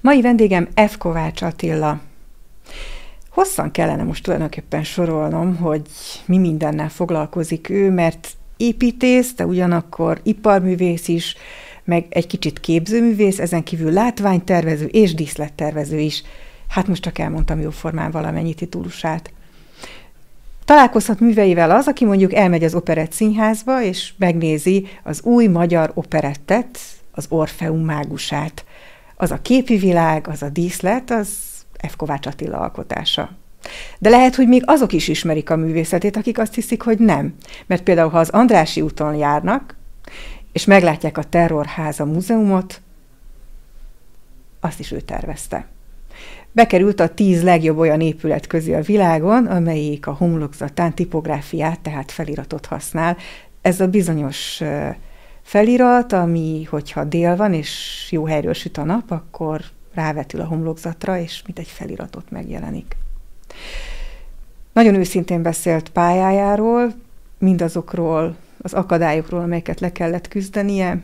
Mai vendégem F. Kovács Attila. Hosszan kellene most tulajdonképpen sorolnom, hogy mi mindennel foglalkozik ő, mert építész, de ugyanakkor iparművész is, meg egy kicsit képzőművész, ezen kívül látványtervező és díszlettervező is. Hát most csak elmondtam jóformán valamennyi titulusát. Találkozhat műveivel az, aki mondjuk elmegy az operett színházba, és megnézi az új magyar operettet, az Orfeum mágusát. Az a képi világ, az a díszlet, az F. Kovács Attila alkotása. De lehet, hogy még azok is ismerik a művészetét, akik azt hiszik, hogy nem. Mert például, ha az Andrási úton járnak, és meglátják a Terrorháza múzeumot, azt is ő tervezte. Bekerült a tíz legjobb olyan épület közé a világon, amelyik a homlokzatán tipográfiát, tehát feliratot használ. Ez a bizonyos felirat, ami, hogyha dél van, és jó helyről süt a nap, akkor rávetül a homlokzatra, és mint egy feliratot megjelenik. Nagyon őszintén beszélt pályájáról, mindazokról az akadályokról, amelyeket le kellett küzdenie.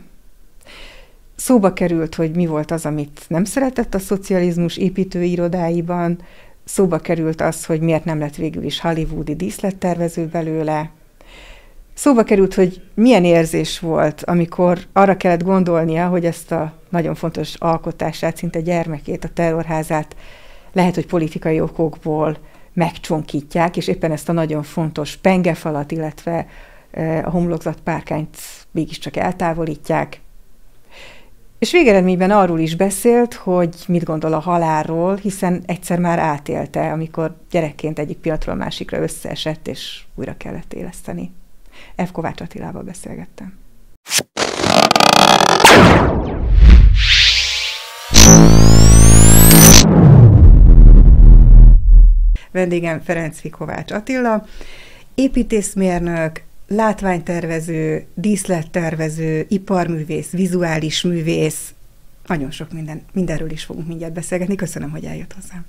Szóba került, hogy mi volt az, amit nem szeretett a szocializmus építőirodáiban, szóba került az, hogy miért nem lett végül is hollywoodi díszlettervező belőle, Szóba került, hogy milyen érzés volt, amikor arra kellett gondolnia, hogy ezt a nagyon fontos alkotását, szinte gyermekét, a terrorházát lehet, hogy politikai okokból megcsonkítják, és éppen ezt a nagyon fontos pengefalat, illetve a homlokzat párkányt mégiscsak eltávolítják. És végeredményben arról is beszélt, hogy mit gondol a halálról, hiszen egyszer már átélte, amikor gyerekként egyik pillanatról másikra összeesett, és újra kellett éleszteni. F. Kovács Attilával beszélgettem. Vendégem Ferenc Kovács Attila, építészmérnök, látványtervező, díszlettervező, iparművész, vizuális művész, nagyon sok minden, mindenről is fogunk mindjárt beszélgetni. Köszönöm, hogy eljött hozzám.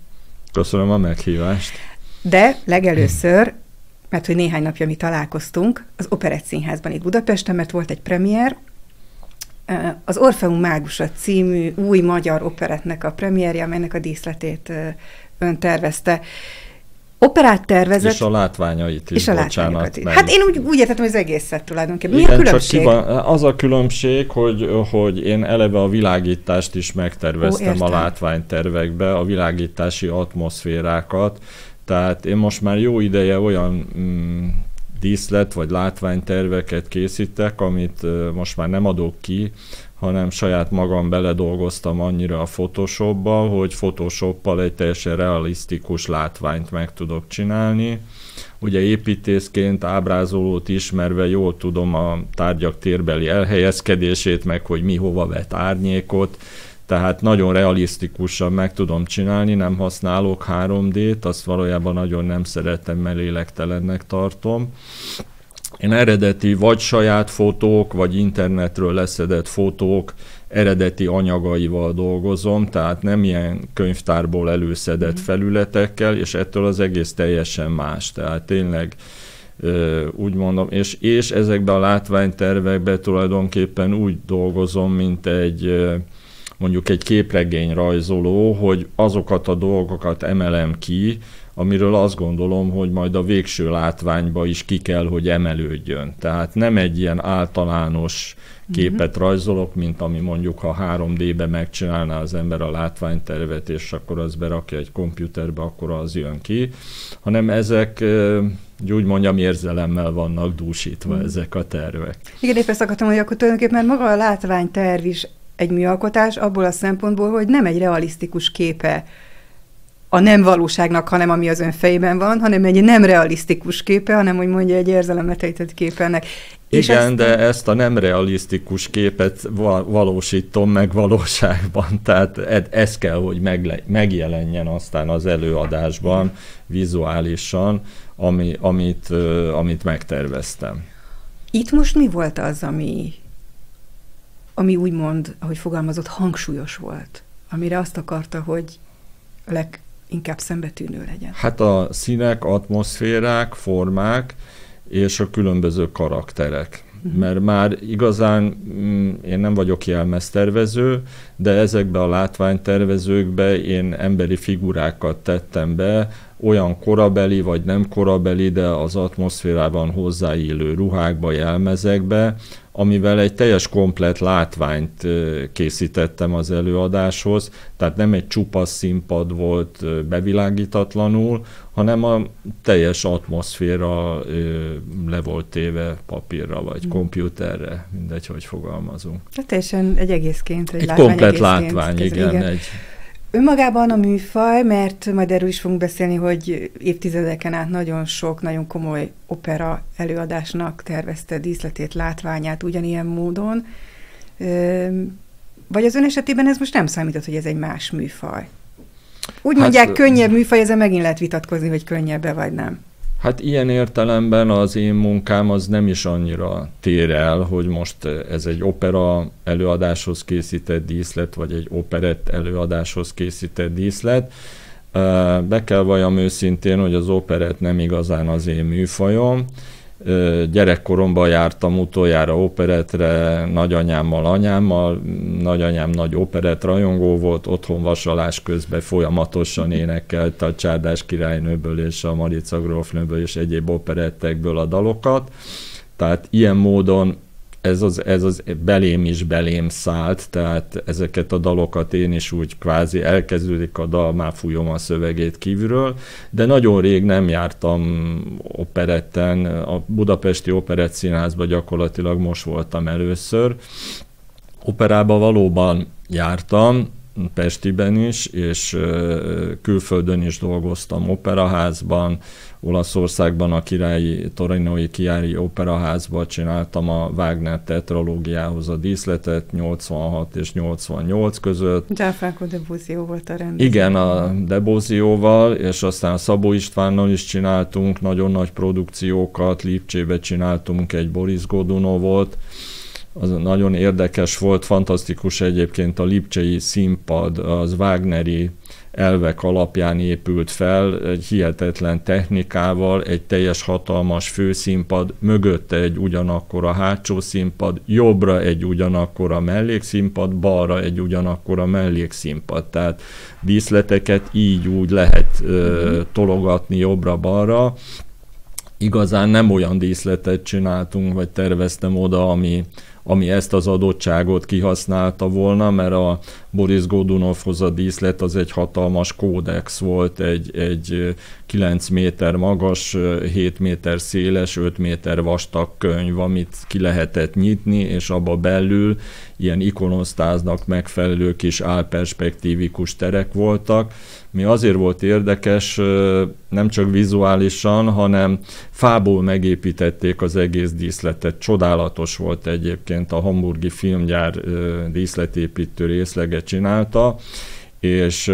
Köszönöm a meghívást. De legelőször, mert hogy néhány napja mi találkoztunk az Operett Színházban itt Budapesten, mert volt egy premier, az Orfeum Mágusa című új magyar operetnek a premierje, amelynek a díszletét ön tervezte operát tervezett. És a látványait is, és a bocsánat. Is. Hát én úgy, úgy értettem, hogy az egészet tulajdonképpen. Mi Igen, a különbség? Csak van, az a különbség, hogy, hogy én eleve a világítást is megterveztem Ó, a látványtervekbe, a világítási atmoszférákat, tehát én most már jó ideje olyan mm, díszlet vagy látványterveket készítek, amit uh, most már nem adok ki, hanem saját magam beledolgoztam annyira a Photoshopba, hogy Photoshoppal egy teljesen realisztikus látványt meg tudok csinálni. Ugye építészként ábrázolót ismerve jól tudom a tárgyak térbeli elhelyezkedését, meg hogy mi hova vet árnyékot, tehát nagyon realisztikusan meg tudom csinálni, nem használok 3D-t, azt valójában nagyon nem szeretem, mert lélektelennek tartom. Én eredeti vagy saját fotók, vagy internetről leszedett fotók eredeti anyagaival dolgozom, tehát nem ilyen könyvtárból előszedett mm. felületekkel, és ettől az egész teljesen más. Tehát tényleg úgy mondom, és, és ezekben a látványtervekben tulajdonképpen úgy dolgozom, mint egy mondjuk egy képregény rajzoló, hogy azokat a dolgokat emelem ki, amiről azt gondolom, hogy majd a végső látványba is ki kell, hogy emelődjön. Tehát nem egy ilyen általános képet uh-huh. rajzolok, mint ami mondjuk ha 3D-be megcsinálná az ember a látványtervet, és akkor az berakja egy komputerbe, akkor az jön ki, hanem ezek úgy mondjam, érzelemmel vannak dúsítva uh-huh. ezek a tervek. Igen, épp ezt akartam, hogy akkor tulajdonképpen maga a látványterv is egy műalkotás abból a szempontból, hogy nem egy realisztikus képe a nem valóságnak, hanem ami az ön fejében van, hanem egy nem realisztikus képe, hanem hogy mondja egy érzelemletejtett képe ennek. Igen, ezt... de ezt a nem realisztikus képet valósítom meg valóságban, tehát ez kell, hogy megle- megjelenjen aztán az előadásban vizuálisan, ami, amit, amit megterveztem. Itt most mi volt az, ami, ami úgymond, ahogy fogalmazott, hangsúlyos volt, amire azt akarta, hogy leg, inkább szembetűnő legyen? Hát a színek, atmoszférák, formák és a különböző karakterek. uh-huh. mert már igazán mm, én nem vagyok jelmeztervező, de ezekbe a látványtervezőkbe én emberi figurákat tettem be, olyan korabeli vagy nem korabeli, de az atmoszférában hozzáillő ruhákba, jelmezekbe, amivel egy teljes komplet látványt készítettem az előadáshoz, tehát nem egy csupasz színpad volt bevilágítatlanul, hanem a teljes atmoszféra le volt téve papírra vagy hmm. komputerre, mindegy, hogy fogalmazunk. Tehát teljesen egy egészként, egy, egy komplet látvány, igen, igen. Egy, Önmagában a műfaj, mert majd erről is fogunk beszélni, hogy évtizedeken át nagyon sok, nagyon komoly opera előadásnak tervezte díszletét, látványát ugyanilyen módon. Vagy az ön esetében ez most nem számított, hogy ez egy más műfaj? Úgy hát, mondják, könnyebb műfaj, ezzel megint lehet vitatkozni, hogy könnyebb vagy nem. Hát ilyen értelemben az én munkám az nem is annyira tér el, hogy most ez egy opera előadáshoz készített díszlet, vagy egy operett előadáshoz készített díszlet. Be kell valljam őszintén, hogy az operett nem igazán az én műfajom, Gyerekkoromban jártam utoljára operetre nagyanyámmal, anyámmal. Nagyanyám nagy operet rajongó volt, otthon vasalás közben folyamatosan énekelt a Csárdás királynőből és a Marica grófnőből és egyéb operettekből a dalokat. Tehát ilyen módon ez az, ez az belém is belém szállt, tehát ezeket a dalokat én is úgy kvázi elkezdődik a dal, már fújom a szövegét kívülről, de nagyon rég nem jártam operetten, a Budapesti Operett Színházban gyakorlatilag most voltam először. Operába valóban jártam, Pestiben is, és külföldön is dolgoztam operaházban, Olaszországban a királyi, Torinoi Kiári Operaházban csináltam a Wagner tetralógiához a díszletet 86 és 88 között. Gianfranco de Buzio volt a rendező. Igen, a Buzióval, és aztán Szabó Istvánnal is csináltunk nagyon nagy produkciókat, Lipcsébe csináltunk egy Boris Godunovot, az nagyon érdekes volt, fantasztikus egyébként a Lipcsei színpad, az Wagneri elvek alapján épült fel, egy hihetetlen technikával, egy teljes hatalmas főszínpad, mögötte egy ugyanakkor a hátsó színpad, jobbra egy ugyanakkor a mellékszínpad, balra egy ugyanakkor a mellékszínpad. Tehát díszleteket így úgy lehet ö, tologatni jobbra-balra. Igazán nem olyan díszletet csináltunk, vagy terveztem oda, ami, ami ezt az adottságot kihasználta volna, mert a Boris Godunovhoz a díszlet az egy hatalmas kódex volt, egy, egy 9 méter magas, 7 méter széles, 5 méter vastag könyv, amit ki lehetett nyitni, és abba belül ilyen ikonosztáznak megfelelő kis álperspektívikus terek voltak, mi azért volt érdekes, nem csak vizuálisan, hanem fából megépítették az egész díszletet. Csodálatos volt egyébként a hamburgi filmgyár díszletépítő részleget csinálta, és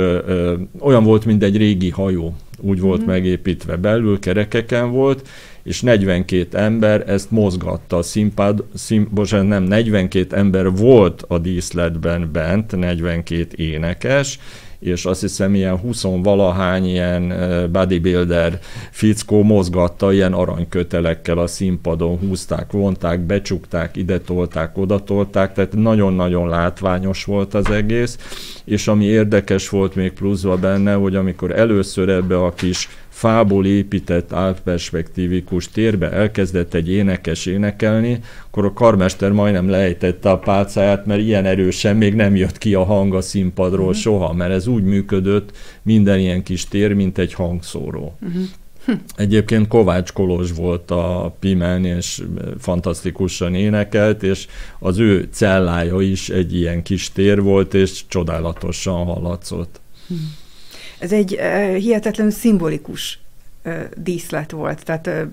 olyan volt, mint egy régi hajó. Úgy volt mm-hmm. megépítve belül, kerekeken volt, és 42 ember ezt mozgatta a színpad, szín, bocsánat, nem, 42 ember volt a díszletben bent, 42 énekes, és azt hiszem ilyen 20 valahány ilyen bodybuilder fickó mozgatta ilyen aranykötelekkel a színpadon, húzták, vonták, becsukták, ide tolták, oda tolták, tehát nagyon-nagyon látványos volt az egész, és ami érdekes volt még pluszva benne, hogy amikor először ebbe a kis fából épített átperspektívikus térbe elkezdett egy énekes énekelni, akkor a karmester majdnem lejtette a pálcáját, mert ilyen erősen még nem jött ki a hang a színpadról uh-huh. soha, mert ez úgy működött minden ilyen kis tér, mint egy hangszóró. Uh-huh. Hm. Egyébként Kovács Kolozs volt a Pimen, és fantasztikusan énekelt, és az ő cellája is egy ilyen kis tér volt, és csodálatosan hallatszott. Hm. Ez egy hihetetlenül szimbolikus díszlet volt, tehát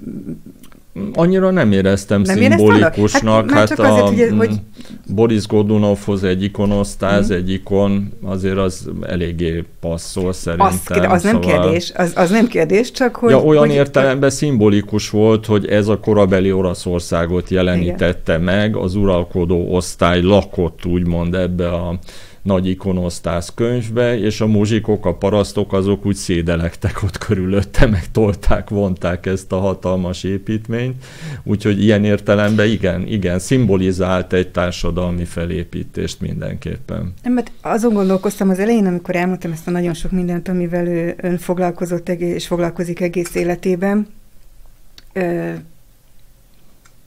Annyira nem éreztem nem szimbolikusnak. Hát, hát a azért, hogy, hogy... Boris Godunovhoz egy ikonosztáz, hmm. egy ikon, azért az eléggé passzol szerintem. Az, az nem szóval... kérdés, az, az nem kérdés, csak hogy... Ja, olyan hogy... értelemben szimbolikus volt, hogy ez a korabeli Oroszországot jelenítette Igen. meg, az uralkodó osztály lakott úgymond ebbe a nagy ikonosztász könyvbe, és a muzsikok, a parasztok azok úgy szédelektek ott körülötte, meg tolták, vonták ezt a hatalmas építményt, úgyhogy ilyen értelemben igen, igen, szimbolizált egy társadalmi felépítést mindenképpen. Nem, mert azon gondolkoztam az elején, amikor elmondtam ezt a nagyon sok mindent, amivel ő, ön foglalkozott és foglalkozik egész életében,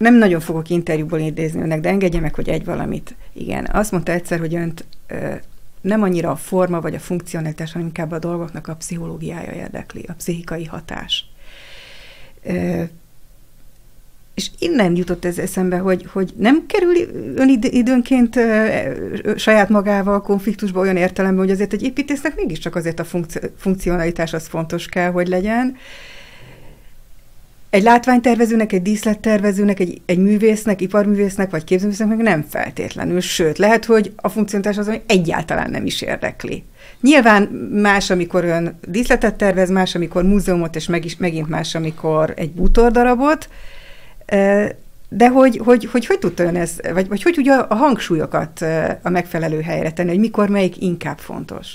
nem nagyon fogok interjúból idézni önnek, de engedje meg, hogy egy valamit. Igen, azt mondta egyszer, hogy önt ö, nem annyira a forma vagy a funkcionalitás, hanem inkább a dolgoknak a pszichológiája érdekli, a pszichikai hatás. Ö, és innen jutott ez eszembe, hogy, hogy nem kerül ön időnként saját magával konfliktusba olyan értelemben, hogy azért egy építésznek mégiscsak azért a funkcionalitás az fontos kell, hogy legyen, egy látványtervezőnek, egy díszlettervezőnek, egy, egy művésznek, iparművésznek vagy képzőművésznek meg nem feltétlenül. Sőt, lehet, hogy a funkcionalitás az, ami egyáltalán nem is érdekli. Nyilván más, amikor ön díszletet tervez, más, amikor múzeumot, és meg is, megint más, amikor egy bútordarabot, de hogy hogy, hogy, hogy tudta ön ez, vagy, vagy hogy tudja a hangsúlyokat a megfelelő helyre tenni, hogy mikor melyik inkább fontos?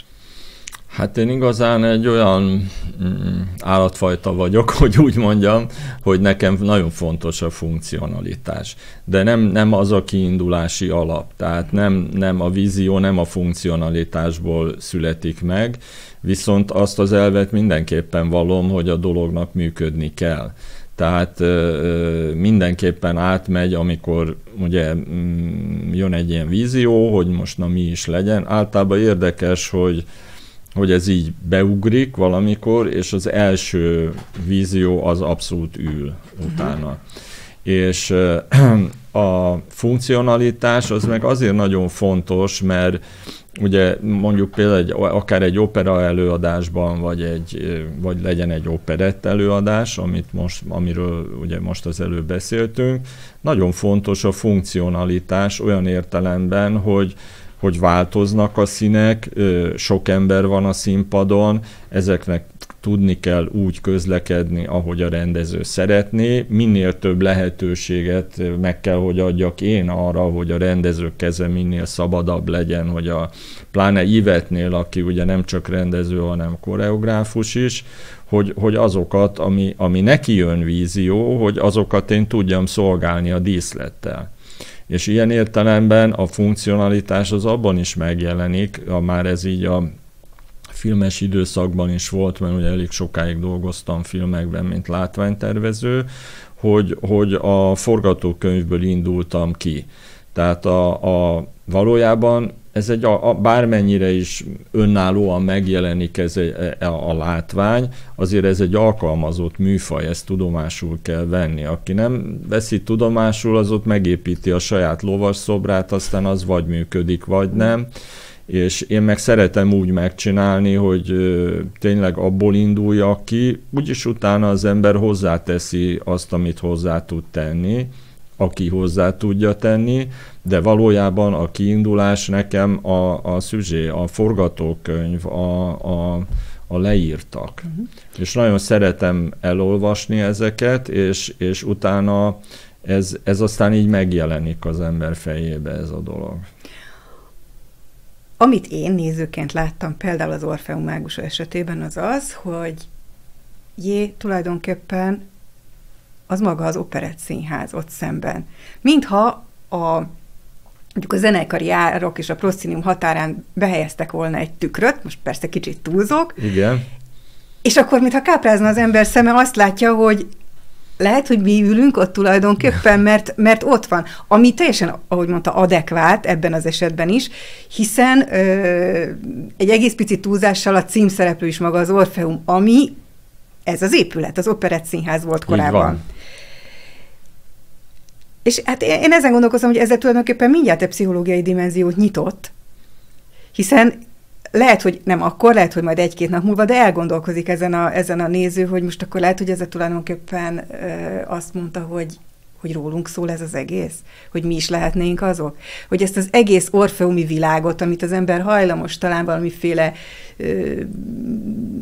Hát én igazán egy olyan mm, állatfajta vagyok, hogy úgy mondjam, hogy nekem nagyon fontos a funkcionalitás. De nem, nem az a kiindulási alap, tehát nem, nem a vízió, nem a funkcionalitásból születik meg, viszont azt az elvet mindenképpen valom, hogy a dolognak működni kell. Tehát mindenképpen átmegy, amikor ugye mm, jön egy ilyen vízió, hogy most na mi is legyen. Általában érdekes, hogy hogy ez így beugrik valamikor, és az első vízió az abszolút ül utána. Uh-huh. És a funkcionalitás az meg azért nagyon fontos, mert ugye mondjuk például egy, akár egy opera előadásban, vagy, egy, vagy legyen egy operett előadás, amit most, amiről ugye most az előbb beszéltünk, nagyon fontos a funkcionalitás olyan értelemben, hogy hogy változnak a színek, sok ember van a színpadon, ezeknek tudni kell úgy közlekedni, ahogy a rendező szeretné. Minél több lehetőséget meg kell, hogy adjak én arra, hogy a rendező keze minél szabadabb legyen, hogy a pláne Ivetnél, aki ugye nem csak rendező, hanem koreográfus is, hogy, hogy azokat, ami, ami neki jön vízió, hogy azokat én tudjam szolgálni a díszlettel. És ilyen értelemben a funkcionalitás az abban is megjelenik, a, már ez így a filmes időszakban is volt, mert ugye elég sokáig dolgoztam filmekben, mint látványtervező, hogy, hogy a forgatókönyvből indultam ki. Tehát a, a valójában ez egy a, a, bármennyire is önállóan megjelenik ez egy, a, e, a látvány, azért ez egy alkalmazott műfaj, ezt tudomásul kell venni. Aki nem veszi tudomásul, az ott megépíti a saját lovasszobrát, aztán az vagy működik, vagy nem. És én meg szeretem úgy megcsinálni, hogy ö, tényleg abból induljak ki, úgyis utána az ember hozzáteszi azt, amit hozzá tud tenni, aki hozzá tudja tenni, de valójában a kiindulás nekem a, a szüzsé, a forgatókönyv, a, a, a leírtak. Uh-huh. És nagyon szeretem elolvasni ezeket, és, és utána ez, ez aztán így megjelenik az ember fejébe ez a dolog. Amit én nézőként láttam például az Orfeum esetében az az, hogy jé, tulajdonképpen az maga az operett színház ott szemben. Mintha a mondjuk a zenekari árok és a proszcinium határán behelyeztek volna egy tükröt, most persze kicsit túlzok. Igen. És akkor, mintha káprázna az ember szeme, azt látja, hogy lehet, hogy mi ülünk ott tulajdonképpen, mert, mert ott van. Ami teljesen, ahogy mondta, adekvát ebben az esetben is, hiszen ö, egy egész picit túlzással a címszereplő is maga az Orfeum, ami ez az épület, az Operett Színház volt korábban. És hát én ezen gondolkozom, hogy ezzel tulajdonképpen mindjárt egy pszichológiai dimenziót nyitott, hiszen lehet, hogy nem akkor, lehet, hogy majd egy-két nap múlva, de elgondolkozik ezen a, ezen a néző, hogy most akkor lehet, hogy ez tulajdonképpen ö, azt mondta, hogy hogy rólunk szól ez az egész, hogy mi is lehetnénk azok, hogy ezt az egész orfeumi világot, amit az ember hajlamos talán valamiféle ö,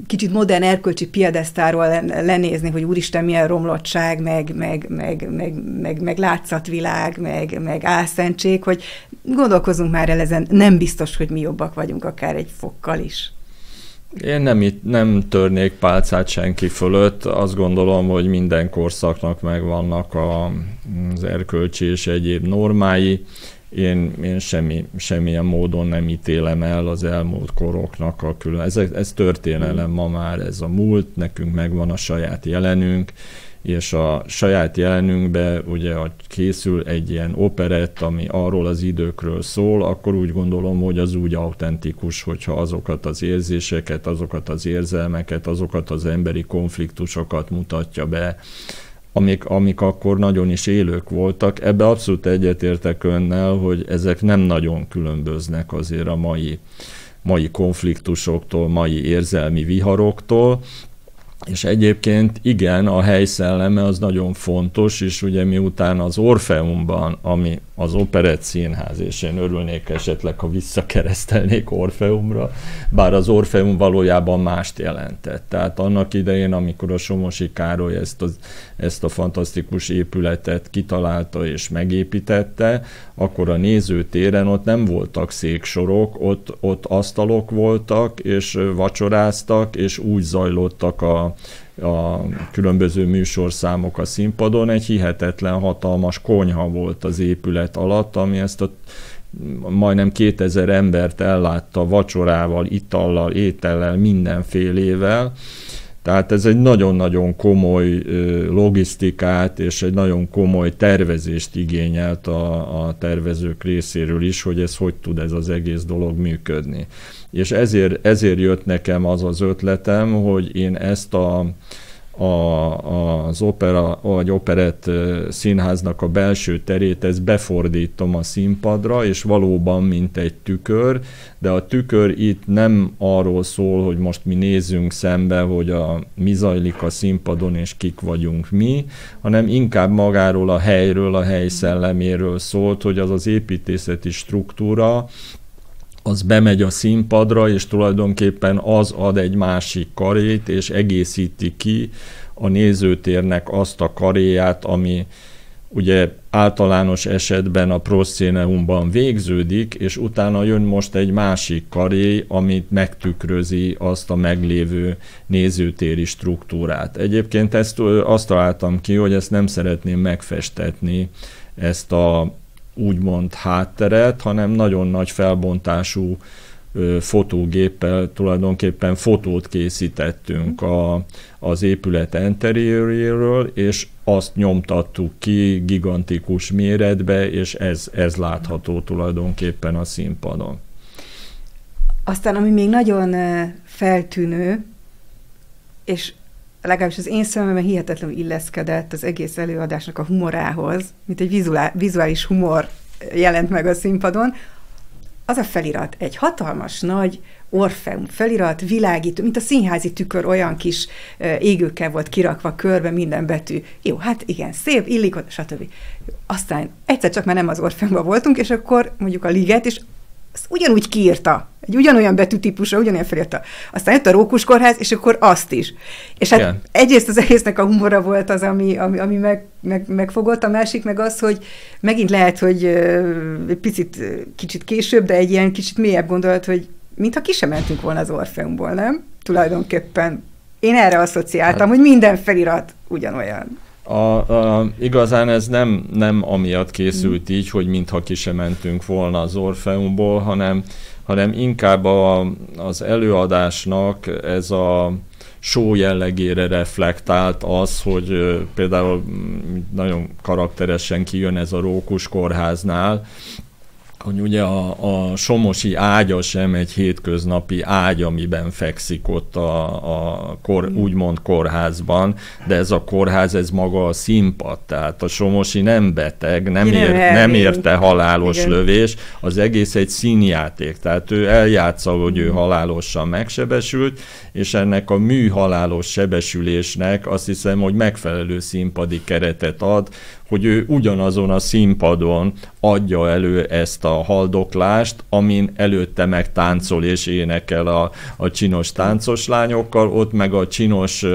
kicsit modern erkölcsi piadesztáról lenézni, hogy úristen, milyen romlottság, meg, meg, meg, meg, meg, meg látszatvilág, meg, meg álszentség, hogy gondolkozunk már el ezen, nem biztos, hogy mi jobbak vagyunk akár egy fokkal is. Én nem, itt, nem törnék pálcát senki fölött, azt gondolom, hogy minden korszaknak megvannak a, az erkölcsi és egyéb normái. Én, én semmi, semmilyen módon nem ítélem el az elmúlt koroknak a külön. Ez, ez történelem ma már, ez a múlt, nekünk megvan a saját jelenünk, és a saját jelenünkbe ugye készül egy ilyen operett, ami arról az időkről szól, akkor úgy gondolom, hogy az úgy autentikus, hogyha azokat az érzéseket, azokat az érzelmeket, azokat az emberi konfliktusokat mutatja be, amik, amik akkor nagyon is élők voltak. Ebbe abszolút egyetértek önnel, hogy ezek nem nagyon különböznek azért a mai, mai konfliktusoktól, mai érzelmi viharoktól, és egyébként igen, a helyszelleme az nagyon fontos, és ugye miután az Orfeumban, ami az Operett Színház, és én örülnék esetleg, ha visszakeresztelnék Orfeumra, bár az Orfeum valójában mást jelentett. Tehát annak idején, amikor a Somosi Károly ezt, az, ezt a fantasztikus épületet kitalálta és megépítette, akkor a nézőtéren ott nem voltak széksorok, ott, ott asztalok voltak, és vacsoráztak, és úgy zajlottak a, a különböző műsorszámok a színpadon, egy hihetetlen hatalmas konyha volt az épület alatt, ami ezt a majdnem 2000 embert ellátta vacsorával, itallal, étellel, mindenfélével. Tehát ez egy nagyon-nagyon komoly logisztikát és egy nagyon komoly tervezést igényelt a, a tervezők részéről is, hogy ez hogy tud ez az egész dolog működni. És ezért, ezért jött nekem az az ötletem, hogy én ezt a, a, az opera, vagy operett színháznak a belső terét, ezt befordítom a színpadra, és valóban mint egy tükör, de a tükör itt nem arról szól, hogy most mi nézzünk szembe, hogy a, mi zajlik a színpadon, és kik vagyunk mi, hanem inkább magáról a helyről, a hely szelleméről szólt, hogy az az építészeti struktúra, az bemegy a színpadra, és tulajdonképpen az ad egy másik karét, és egészíti ki a nézőtérnek azt a karéját, ami ugye általános esetben a proszcéneumban végződik, és utána jön most egy másik karé, amit megtükrözi azt a meglévő nézőtéri struktúrát. Egyébként ezt azt találtam ki, hogy ezt nem szeretném megfestetni, ezt a úgymond hátteret, hanem nagyon nagy felbontású fotógéppel tulajdonképpen fotót készítettünk a, az épület interiőréről, és azt nyomtattuk ki gigantikus méretbe, és ez, ez látható tulajdonképpen a színpadon. Aztán, ami még nagyon feltűnő, és legalábbis az én szememben hihetetlenül illeszkedett az egész előadásnak a humorához, mint egy vizuális humor jelent meg a színpadon, az a felirat, egy hatalmas nagy Orfeum felirat, világító, mint a színházi tükör, olyan kis égőkkel volt kirakva körbe minden betű. Jó, hát igen, szép, illik, stb. Aztán egyszer csak már nem az Orfeumban voltunk, és akkor mondjuk a liget, és azt ugyanúgy kiírta. Egy ugyanolyan betűtípusra, ugyanolyan felírta. Aztán jött a Rókuskórház, és akkor azt is. És hát Igen. egyrészt az egésznek a humora volt az, ami, ami, ami meg, meg, megfogott, a másik meg az, hogy megint lehet, hogy egy picit kicsit később, de egy ilyen kicsit mélyebb gondolat, hogy mintha ki sem mentünk volna az Orfeumból, nem? Tulajdonképpen én erre asszociáltam, hát. hogy minden felirat ugyanolyan. A, a, igazán ez nem, nem amiatt készült így, hogy mintha ki sem mentünk volna az Orfeumból, hanem, hanem inkább a, az előadásnak ez a show jellegére reflektált az, hogy például nagyon karakteresen kijön ez a Rókus kórháznál, hogy ugye a, a somosi ágya sem egy hétköznapi ágy, amiben fekszik ott a, a kor, úgymond kórházban, de ez a kórház, ez maga a színpad, tehát a somosi nem beteg, nem, ér, nem érte halálos Igen. lövés, az egész egy színjáték, tehát ő eljátsza, hogy ő halálosan megsebesült, és ennek a mű halálos sebesülésnek azt hiszem, hogy megfelelő színpadi keretet ad, hogy ő ugyanazon a színpadon adja elő ezt a a haldoklást, amin előtte meg táncol és énekel a, a csinos táncos lányokkal, ott meg a csinos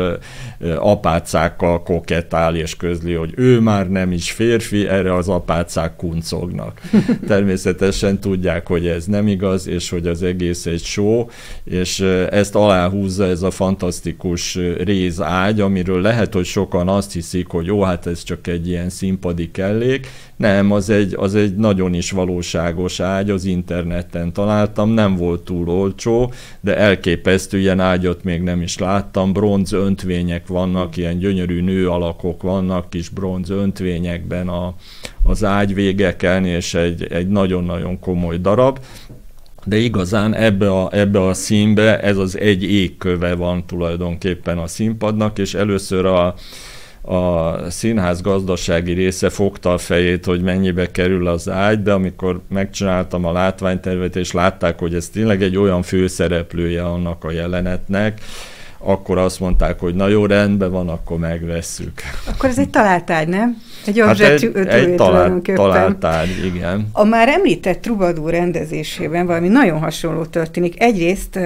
apácákkal koketál és közli, hogy ő már nem is férfi, erre az apácák kuncognak. Természetesen tudják, hogy ez nem igaz, és hogy az egész egy show, és ezt aláhúzza ez a fantasztikus rézágy, amiről lehet, hogy sokan azt hiszik, hogy jó, hát ez csak egy ilyen színpadi kellék. Nem, az egy, az egy nagyon is valóságos ágy, az interneten találtam, nem volt túl olcsó, de elképesztő ilyen ágyat még nem is láttam, bronz öntvények vannak, ilyen gyönyörű nő alakok vannak, kis bronz öntvényekben a, az ágyvégeken, és egy, egy nagyon-nagyon komoly darab. De igazán ebbe a, ebbe a színbe ez az egy égköve van tulajdonképpen a színpadnak, és először a, a színház gazdasági része fogta a fejét, hogy mennyibe kerül az ágy, de amikor megcsináltam a látványtervet, és látták, hogy ez tényleg egy olyan főszereplője annak a jelenetnek, akkor azt mondták, hogy na jó, rendben van, akkor megvesszük. Akkor ez egy találtágy, nem? Egy hát egy, egy talált, találtágy, igen. A már említett Trubadúr rendezésében valami nagyon hasonló történik. Egyrészt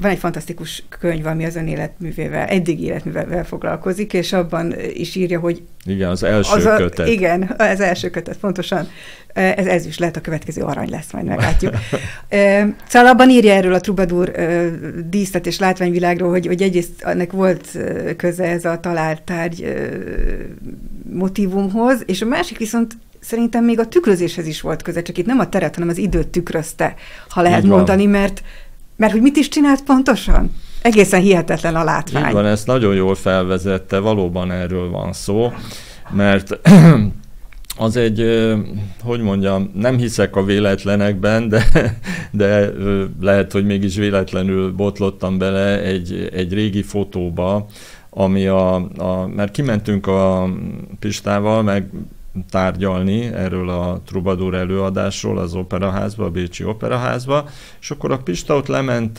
van egy fantasztikus könyv, ami az ön életművével, eddig életművel foglalkozik, és abban is írja, hogy... Igen, az első az a, kötet. Igen, az első kötet, pontosan. Ez, ez is lehet a következő arany lesz, majd meglátjuk. szóval abban írja erről a Trubadur díszlet és látványvilágról, hogy, hogy egyrészt ennek volt köze ez a talált tárgy motivumhoz, és a másik viszont szerintem még a tükrözéshez is volt köze, csak itt nem a teret, hanem az időt tükrözte, ha lehet mondani, mert mert hogy mit is csinált pontosan? Egészen hihetetlen a látvány. Így van, ezt nagyon jól felvezette, valóban erről van szó, mert az egy, hogy mondjam, nem hiszek a véletlenekben, de, de lehet, hogy mégis véletlenül botlottam bele egy, egy régi fotóba, ami a, a, mert kimentünk a Pistával, meg tárgyalni erről a Trubadur előadásról az operaházba, a Bécsi operaházba, és akkor a Pista ott lement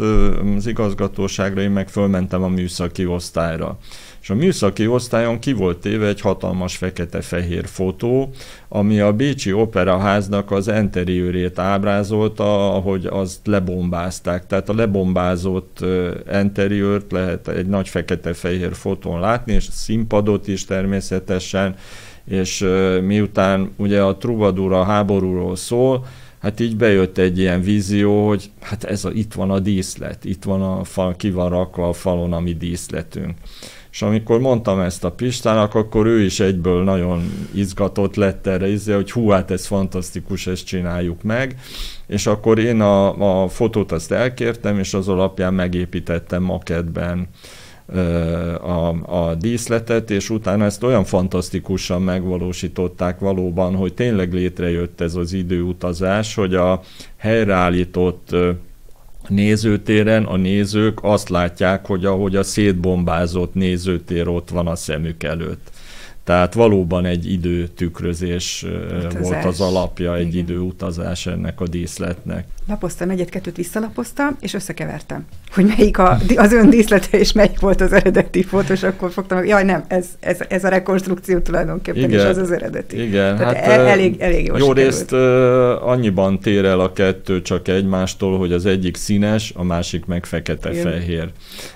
az igazgatóságra, én meg fölmentem a műszaki osztályra. És a műszaki osztályon ki volt téve egy hatalmas fekete-fehér fotó, ami a Bécsi Operaháznak az enteriőrét ábrázolta, ahogy azt lebombázták. Tehát a lebombázott enteriőrt lehet egy nagy fekete-fehér fotón látni, és színpadot is természetesen, és miután ugye a Troubadour a háborúról szól, hát így bejött egy ilyen vízió, hogy hát ez a, itt van a díszlet, itt van a fal, ki van rakva a falon a mi díszletünk. És amikor mondtam ezt a Pistának, akkor ő is egyből nagyon izgatott lett erre, izé, hogy hú, hát ez fantasztikus, ezt csináljuk meg. És akkor én a, a fotót azt elkértem, és az alapján megépítettem maketben a, a díszletet, és utána ezt olyan fantasztikusan megvalósították valóban, hogy tényleg létrejött ez az időutazás, hogy a helyreállított nézőtéren a nézők azt látják, hogy ahogy a szétbombázott nézőtér ott van a szemük előtt. Tehát valóban egy időtükrözés Utazás. volt az alapja, egy Igen. időutazás ennek a díszletnek. Lapoztam egyet-kettőt, visszalapoztam, és összekevertem, hogy melyik a, az ön díszlete, és melyik volt az eredeti fotós, akkor fogtam, hogy jaj, nem, ez, ez, ez a rekonstrukció tulajdonképpen, Igen. és az az eredeti. Igen, Tehát hát el, elég, elég jó Jó részt annyiban tér el a kettő csak egymástól, hogy az egyik színes, a másik meg fekete-fehér.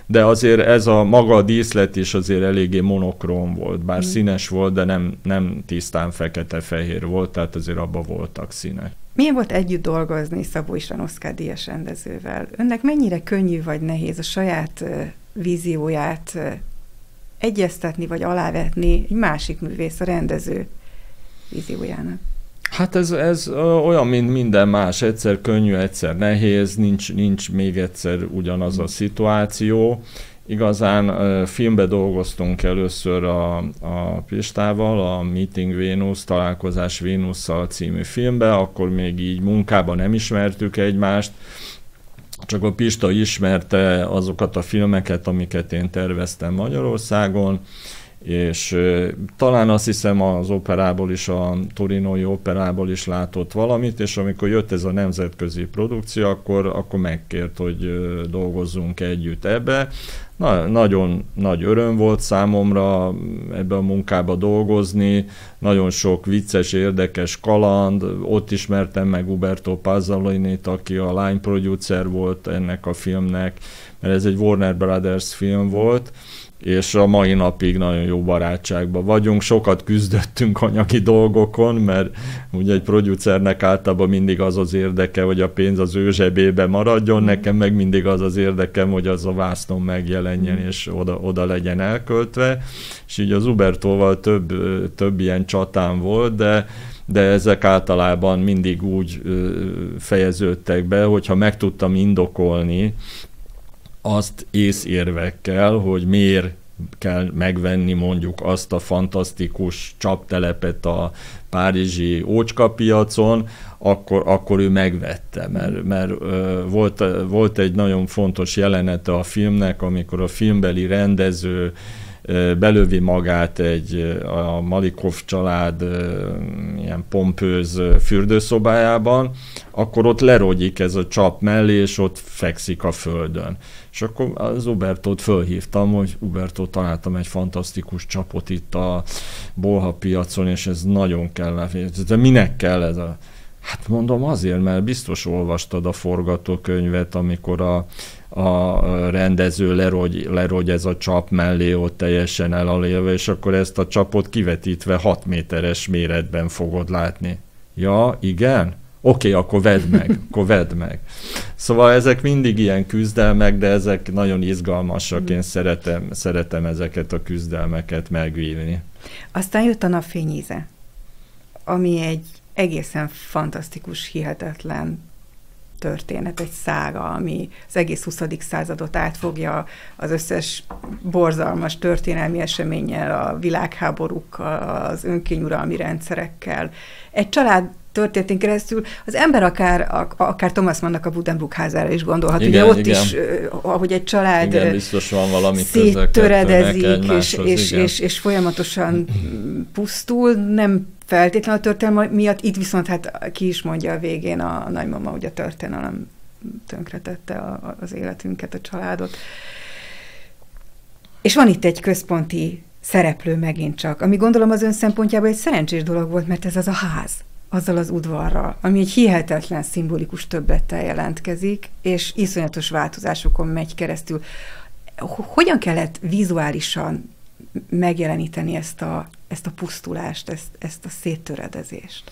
De azért ez a maga a díszlet is azért eléggé monokróm volt, bár mm. színes volt, de nem, nem tisztán fekete-fehér volt, tehát azért abban voltak színek. Milyen volt együtt dolgozni Szabó István Oszkár Díjas rendezővel? Önnek mennyire könnyű vagy nehéz a saját vízióját egyeztetni vagy alávetni egy másik művész, a rendező víziójának? Hát ez, ez olyan, mint minden más, egyszer könnyű, egyszer nehéz, nincs, nincs még egyszer ugyanaz a szituáció. Igazán filmbe dolgoztunk először a, a Pistával, a Meeting Venus, Találkozás Vénusszal című filmbe, akkor még így munkában nem ismertük egymást, csak a Pista ismerte azokat a filmeket, amiket én terveztem Magyarországon, és talán azt hiszem az operából is, a Torinoi operából is látott valamit, és amikor jött ez a nemzetközi produkció, akkor, akkor megkért, hogy dolgozzunk együtt ebbe. Na, nagyon nagy öröm volt számomra ebbe a munkába dolgozni, nagyon sok vicces, érdekes kaland, ott ismertem meg Uberto Pazzolinit, aki a line producer volt ennek a filmnek, mert ez egy Warner Brothers film volt, és a mai napig nagyon jó barátságban vagyunk. Sokat küzdöttünk anyagi dolgokon, mert ugye egy producernek általában mindig az az érdeke, hogy a pénz az ő zsebébe maradjon, mm. nekem meg mindig az az érdekem, hogy az a vásznon megjelenjen, mm. és oda, oda legyen elköltve. És így az Ubertóval több, több ilyen csatám volt, de de ezek általában mindig úgy fejeződtek be, hogyha meg tudtam indokolni, azt észérvekkel, hogy miért kell megvenni mondjuk azt a fantasztikus csaptelepet a párizsi ócskapiacon, akkor, akkor ő megvette, mert, mert volt, volt egy nagyon fontos jelenete a filmnek, amikor a filmbeli rendező belövi magát egy a Malikov család ilyen pompőz fürdőszobájában, akkor ott lerogyik ez a csap mellé, és ott fekszik a földön. És akkor az Ubertót fölhívtam, hogy Ubertó találtam egy fantasztikus csapot itt a Bolha piacon, és ez nagyon kell. De minek kell ez a... Hát mondom azért, mert biztos olvastad a forgatókönyvet, amikor a, a rendező lerogy, lerogy ez a csap mellé ott teljesen elalélve, és akkor ezt a csapot kivetítve 6 méteres méretben fogod látni. Ja, igen? Oké, okay, akkor vedd meg, akkor vedd meg. Szóval ezek mindig ilyen küzdelmek, de ezek nagyon izgalmasak, én szeretem, szeretem ezeket a küzdelmeket megvívni. Aztán jött a napfényíze, ami egy egészen fantasztikus, hihetetlen történet, egy szága, ami az egész 20. századot átfogja az összes borzalmas történelmi eseménnyel, a világháborúkkal, az önkényuralmi rendszerekkel. Egy család történetén keresztül az ember akár, akár Thomas Mannnak a Budenbrook házára is gondolhat. Igen, Ugye ott igen. is, ahogy egy család igen, biztos van valami széttöredezik, és, és, és, és folyamatosan pusztul, nem feltétlenül a történelem miatt, itt viszont hát ki is mondja a végén a, a nagymama, hogy a történelem tönkretette a, az életünket, a családot. És van itt egy központi szereplő megint csak, ami gondolom az ön szempontjából egy szerencsés dolog volt, mert ez az a ház, azzal az udvarral, ami egy hihetetlen szimbolikus többlettel jelentkezik, és iszonyatos változásokon megy keresztül. Hogyan kellett vizuálisan megjeleníteni ezt a, ezt a pusztulást, ezt, ezt a széttöredezést?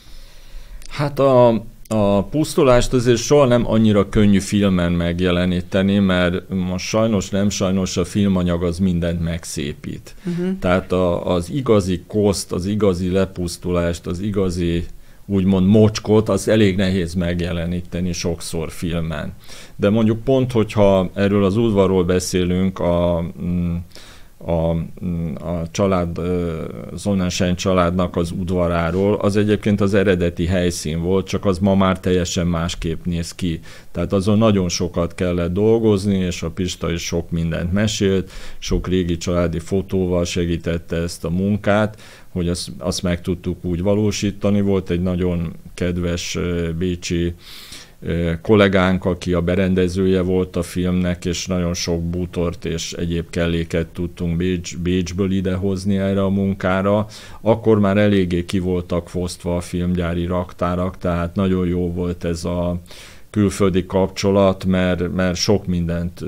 Hát a, a pusztulást azért soha nem annyira könnyű filmen megjeleníteni, mert most sajnos nem sajnos a filmanyag az mindent megszépít. Uh-huh. Tehát a, az igazi koszt, az igazi lepusztulást, az igazi úgymond mocskot, az elég nehéz megjeleníteni sokszor filmen. De mondjuk pont, hogyha erről az udvarról beszélünk, a, mm, a, a család, Sonnenschein családnak az udvaráról, az egyébként az eredeti helyszín volt, csak az ma már teljesen másképp néz ki. Tehát azon nagyon sokat kellett dolgozni, és a Pista is sok mindent mesélt, sok régi családi fotóval segítette ezt a munkát, hogy azt, azt meg tudtuk úgy valósítani. Volt egy nagyon kedves bécsi kollégánk, aki a berendezője volt a filmnek, és nagyon sok bútort és egyéb kelléket tudtunk Bécs, Bécsből idehozni erre a munkára. Akkor már eléggé ki voltak fosztva a filmgyári raktárak, tehát nagyon jó volt ez a külföldi kapcsolat, mert, mert sok mindent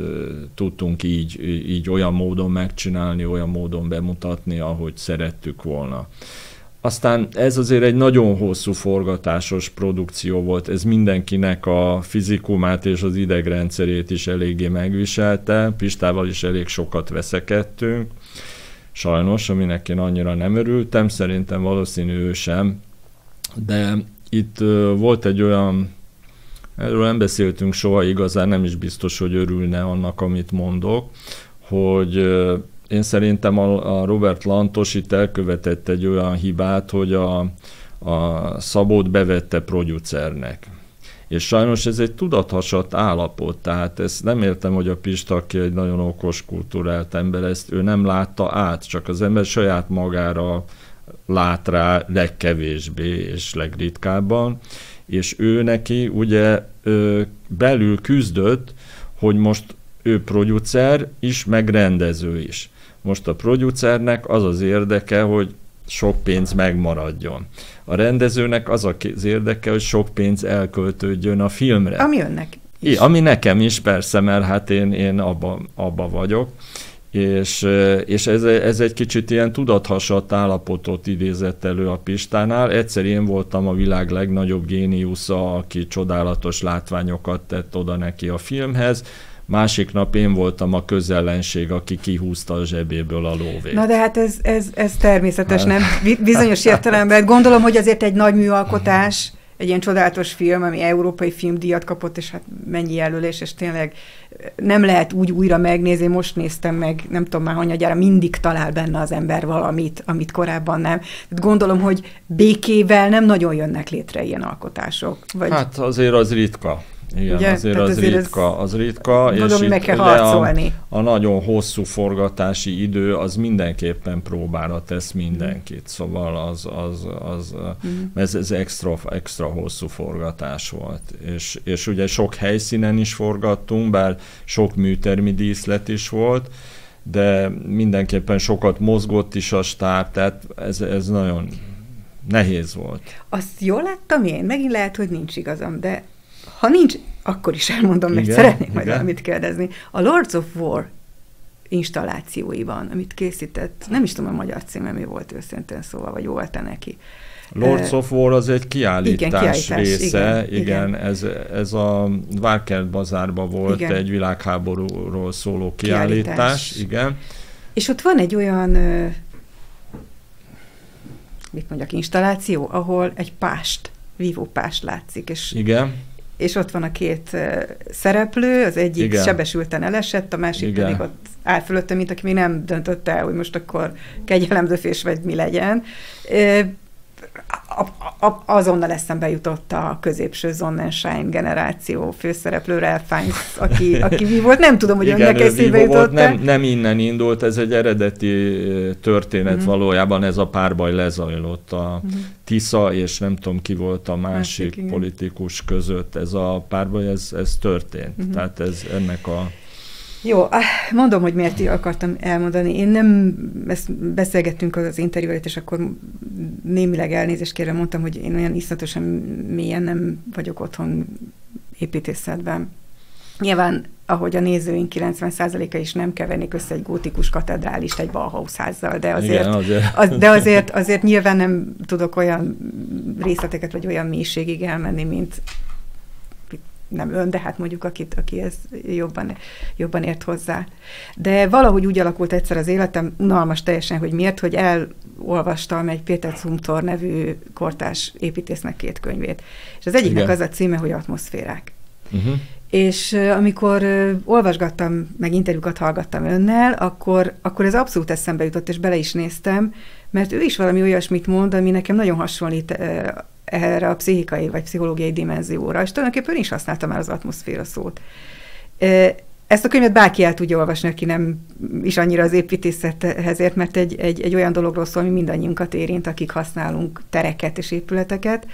tudtunk így, így olyan módon megcsinálni, olyan módon bemutatni, ahogy szerettük volna. Aztán ez azért egy nagyon hosszú forgatásos produkció volt, ez mindenkinek a fizikumát és az idegrendszerét is eléggé megviselte, Pistával is elég sokat veszekedtünk, sajnos, aminek én annyira nem örültem, szerintem valószínű ő sem, de itt volt egy olyan, erről nem beszéltünk soha igazán, nem is biztos, hogy örülne annak, amit mondok, hogy én szerintem a, Robert Lantos itt elkövetett egy olyan hibát, hogy a, a Szabót bevette producernek. És sajnos ez egy tudathasadt állapot, tehát ezt nem értem, hogy a Pista, aki egy nagyon okos, kultúrált ember, ezt ő nem látta át, csak az ember saját magára lát rá legkevésbé és legritkábban, és ő neki ugye belül küzdött, hogy most ő producer is, meg rendező is. Most a producernek az az érdeke, hogy sok pénz megmaradjon. A rendezőnek az az érdeke, hogy sok pénz elköltődjön a filmre. Ami önnek is. I, ami nekem is persze, mert hát én, én abba, abba vagyok és, és ez, ez egy kicsit ilyen tudathasadt állapotot idézett elő a Pistánál. Egyszer én voltam a világ legnagyobb géniusza, aki csodálatos látványokat tett oda neki a filmhez, másik nap én voltam a közellenség, aki kihúzta a zsebéből a lóvét. Na de hát ez, ez, ez természetes, nem? Bizonyos értelemben. Gondolom, hogy azért egy nagy műalkotás, egy ilyen csodálatos film, ami európai filmdíjat kapott, és hát mennyi jelölés, és tényleg nem lehet úgy újra megnézni, most néztem meg, nem tudom már hanyagyára, mindig talál benne az ember valamit, amit korábban nem. Gondolom, hogy békével nem nagyon jönnek létre ilyen alkotások. Vagy... Hát azért az ritka. Igen, Ugye? azért Tehát az azért ritka, az ritka. Gondolom, és meg kell harcolni. A, a nagyon hosszú forgatási idő az mindenképpen próbára tesz mindenkit, szóval az, az, az mm. ez, ez extra, extra hosszú forgatás volt. És, és ugye sok helyszínen is forgattunk, bár sok műtermi díszlet is volt, de mindenképpen sokat mozgott is a stáb, tehát ez, ez nagyon nehéz volt. Azt jól láttam én, megint lehet, hogy nincs igazam, de ha nincs, akkor is elmondom, mert igen, szeretnék majd valamit kérdezni. A Lords of War installációiban, amit készített, nem is tudom a magyar címe mi volt őszintén szóval, vagy volt-e neki. Lords of War az egy kiállítás, igen, kiállítás része, igen, igen, igen. Ez, ez a Várkert bazárban volt igen. egy világháborúról szóló kiállítás, kiállítás, igen. És ott van egy olyan, mit mondjak, installáció, ahol egy pást, vívópást látszik, és igen és ott van a két szereplő, az egyik Igen. sebesülten elesett, a másik Igen. pedig ott áll fölötte, mint aki még nem döntött el, hogy most akkor kegyelemdöfés vagy mi legyen a, a, azonnal eszembe jutott a középső Sonnenschein generáció főszereplő Ralph Fiennes, aki, aki mi volt, nem tudom, hogy Igen, önnek eszébe jutott nem, nem innen indult, ez egy eredeti történet uh-huh. valójában, ez a párbaj lezajlott a uh-huh. Tisza, és nem tudom ki volt a másik, másik politikus között, ez a párbaj, ez, ez történt. Uh-huh. Tehát ez ennek a jó, mondom, hogy miért akartam elmondani. Én nem, ezt beszélgettünk az interjú előtt, és akkor némileg elnézést kérve mondtam, hogy én olyan iszonyatosan mélyen nem vagyok otthon építészetben. Nyilván, ahogy a nézőink 90%-a is nem kevernék össze egy gótikus katedrálist egy Bauhaus házzal, de azért, Igen, azért. Az, de azért, azért nyilván nem tudok olyan részleteket, vagy olyan mélységig elmenni, mint nem ön, de hát mondjuk akit, aki ez jobban, jobban ért hozzá. De valahogy úgy alakult egyszer az életem, unalmas teljesen, hogy miért, hogy elolvastam egy Péter Zumthor nevű kortás építésznek két könyvét. És az egyiknek Igen. az a címe, hogy atmoszférák. Uh-huh. És amikor olvasgattam, meg interjúkat hallgattam önnel, akkor, akkor ez abszolút eszembe jutott, és bele is néztem, mert ő is valami olyasmit mond, ami nekem nagyon hasonlít erre a pszichikai vagy pszichológiai dimenzióra, és tulajdonképpen is használtam már az atmoszféra szót. Ezt a könyvet bárki el tudja olvasni, aki nem is annyira az építészethez ért, mert egy, egy, egy olyan dologról szól, ami mindannyiunkat érint, akik használunk tereket és épületeket.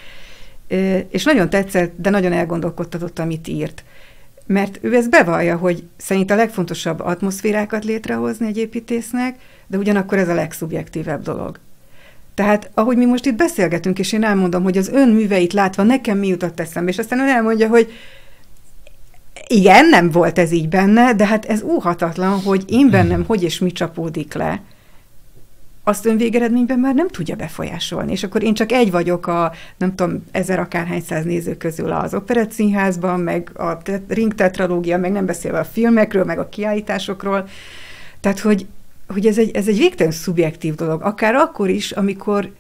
És nagyon tetszett, de nagyon elgondolkodtatott, amit írt. Mert ő ezt bevallja, hogy szerint a legfontosabb atmoszférákat létrehozni egy építésznek, de ugyanakkor ez a legszubjektívebb dolog. Tehát, ahogy mi most itt beszélgetünk, és én elmondom, hogy az ön műveit látva nekem mi jutott eszembe, és aztán ön elmondja, hogy igen, nem volt ez így benne, de hát ez óhatatlan, hogy én bennem hogy és mi csapódik le, azt ön végeredményben már nem tudja befolyásolni. És akkor én csak egy vagyok a, nem tudom, ezer akárhány száz néző közül az operett színházban, meg a ring tetralógia, meg nem beszélve a filmekről, meg a kiállításokról. Tehát, hogy hogy ez egy, ez egy végtelen szubjektív dolog, akár akkor is, amikor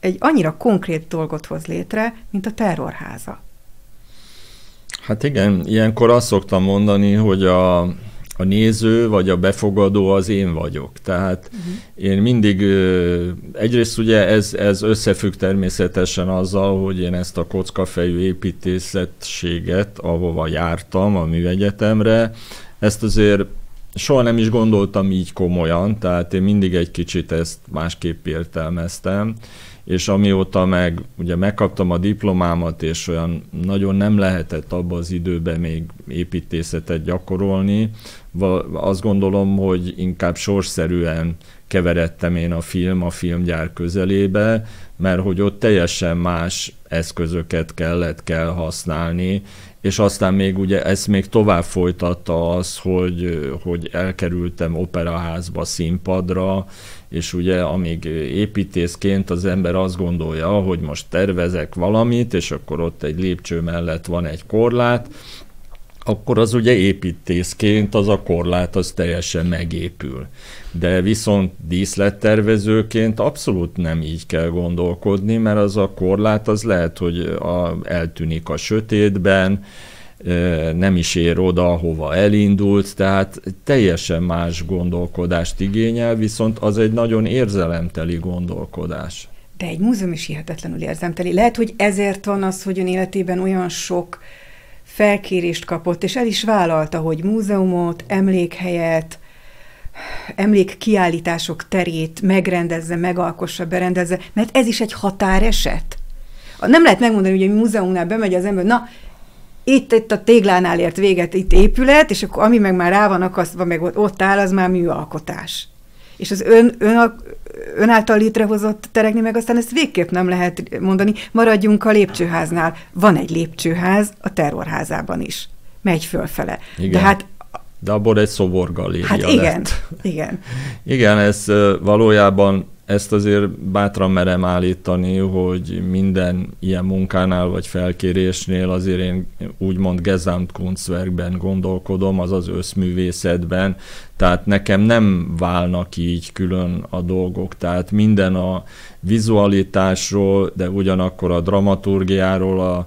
egy annyira konkrét dolgot hoz létre, mint a terrorháza. Hát igen, ilyenkor azt szoktam mondani, hogy a, a néző vagy a befogadó az én vagyok. Tehát uh-huh. én mindig, egyrészt ugye ez, ez összefügg természetesen azzal, hogy én ezt a kockafejű építészetséget, ahova jártam a műegyetemre, ezt azért soha nem is gondoltam így komolyan, tehát én mindig egy kicsit ezt másképp értelmeztem, és amióta meg ugye megkaptam a diplomámat, és olyan nagyon nem lehetett abban az időben még építészetet gyakorolni, azt gondolom, hogy inkább sorszerűen keveredtem én a film a filmgyár közelébe, mert hogy ott teljesen más eszközöket kellett kell használni, és aztán még ugye ezt még tovább folytatta az, hogy, hogy elkerültem operaházba, színpadra, és ugye amíg építészként az ember azt gondolja, hogy most tervezek valamit, és akkor ott egy lépcső mellett van egy korlát, akkor az ugye építészként az a korlát az teljesen megépül. De viszont díszlettervezőként abszolút nem így kell gondolkodni, mert az a korlát az lehet, hogy a, eltűnik a sötétben, nem is ér oda, hova elindult, tehát teljesen más gondolkodást igényel, viszont az egy nagyon érzelemteli gondolkodás. De egy múzeum is hihetetlenül érzelemteli. Lehet, hogy ezért van az, hogy ön életében olyan sok felkérést kapott, és el is vállalta, hogy múzeumot, emlékhelyet, emlékkiállítások terét megrendezze, megalkossa, berendezze, mert ez is egy határeset. Nem lehet megmondani, hogy egy múzeumnál bemegy az ember, na, itt, itt a téglánál ért véget, itt épület, és akkor ami meg már rá van akasztva, meg ott áll, az már műalkotás. És az ön, ön, ön által létrehozott terekni meg aztán ezt végképp nem lehet mondani. Maradjunk a lépcsőháznál. Van egy lépcsőház a terrorházában is. Megy fölfele. Igen. De hát de abból egy szoborgaléria Hát igen, lett. igen. igen, ez valójában ezt azért bátran merem állítani, hogy minden ilyen munkánál vagy felkérésnél azért én úgymond Gesamtkunstwerkben gondolkodom, azaz összművészetben, tehát nekem nem válnak így külön a dolgok, tehát minden a vizualitásról, de ugyanakkor a dramaturgiáról, a,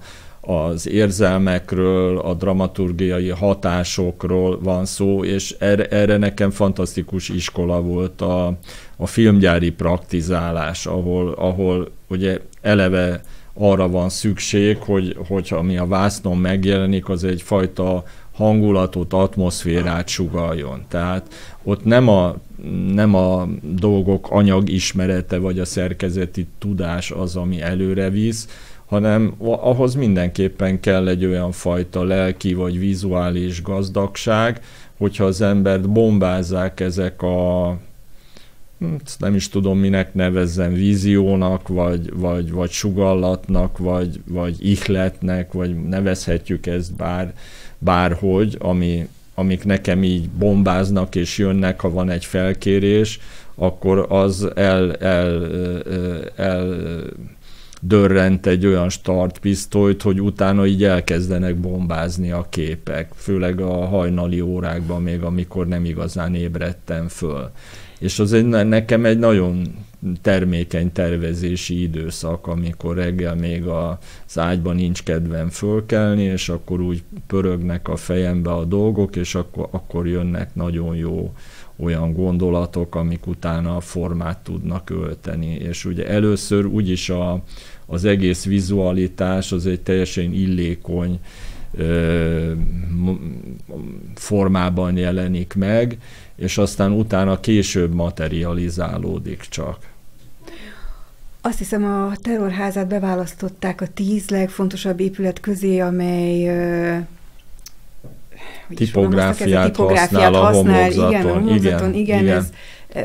az érzelmekről, a dramaturgiai hatásokról van szó, és erre, erre nekem fantasztikus iskola volt a, a filmgyári praktizálás, ahol, ahol ugye eleve arra van szükség, hogy, hogyha ami a vásznon megjelenik, az egyfajta hangulatot, atmoszférát sugaljon. Tehát ott nem a, nem a dolgok anyag ismerete vagy a szerkezeti tudás az, ami előre visz, hanem ahhoz mindenképpen kell egy olyan fajta lelki vagy vizuális gazdagság, hogyha az embert bombázzák ezek a nem is tudom minek nevezzem, víziónak, vagy, vagy, vagy sugallatnak, vagy, vagy ihletnek, vagy nevezhetjük ezt bár, bárhogy, ami, amik nekem így bombáznak és jönnek, ha van egy felkérés, akkor az el, el, el, el dörrent egy olyan startpisztolyt, hogy utána így elkezdenek bombázni a képek, főleg a hajnali órákban még, amikor nem igazán ébredtem föl. És az egy, nekem egy nagyon termékeny tervezési időszak, amikor reggel még az ágyban nincs kedvem fölkelni, és akkor úgy pörögnek a fejembe a dolgok, és akkor, akkor jönnek nagyon jó olyan gondolatok, amik utána a formát tudnak ölteni. És ugye először úgyis a, az egész vizualitás az egy teljesen illékony ö, formában jelenik meg, és aztán utána később materializálódik csak. Azt hiszem a terrorházát beválasztották a tíz legfontosabb épület közé, amely tipográfiát, tipográfiát használ, használ a Igen, a homlokzaton, igen, igen, ez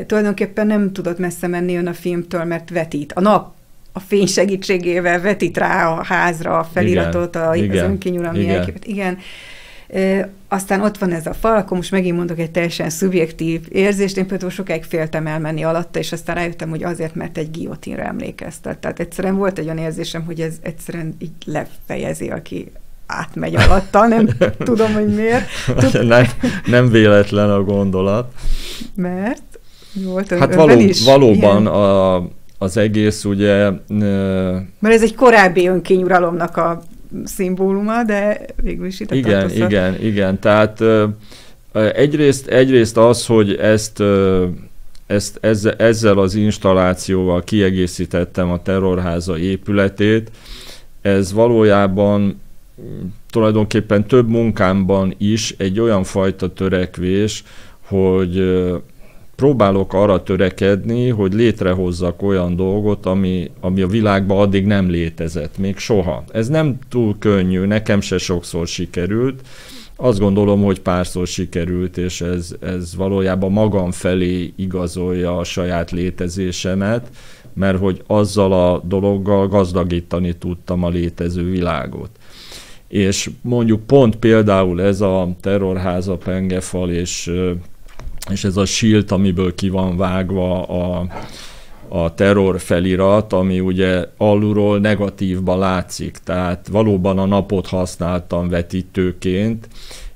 tulajdonképpen nem tudott messze menni ön a filmtől, mert vetít. A nap a fény segítségével vetít rá a házra a feliratot, igen, a, igen, az önkinyulalmi igen. Igen. Aztán ott van ez a fal, akkor most megint mondok egy teljesen szubjektív érzést. Én például sokáig féltem elmenni alatta, és aztán rájöttem, hogy azért, mert egy guillotine emlékeztet. Tehát egyszerűen volt egy olyan érzésem, hogy ez egyszerűen így lefejezi, aki átmegy alatta, nem tudom, hogy miért. Tud... Nem, nem véletlen a gondolat. Mert? Volt hát való, is valóban a, az egész ugye... Mert ez egy korábbi önkényuralomnak a szimbóluma, de végül is itt Igen, tartozhat. igen, igen. Tehát egyrészt, egyrészt az, hogy ezt ezt ezzel, ezzel az installációval kiegészítettem a terrorháza épületét, ez valójában tulajdonképpen több munkámban is egy olyan fajta törekvés, hogy próbálok arra törekedni, hogy létrehozzak olyan dolgot, ami, ami a világban addig nem létezett, még soha. Ez nem túl könnyű, nekem se sokszor sikerült. azt gondolom, hogy párszor sikerült, és ez, ez valójában magam felé igazolja a saját létezésemet, mert hogy azzal a dologgal gazdagítani tudtam a létező világot. És mondjuk pont például ez a terrorháza pengefal, és, és ez a shield, amiből ki van vágva a, a terror felirat, ami ugye alulról negatívba látszik, tehát valóban a napot használtam vetítőként,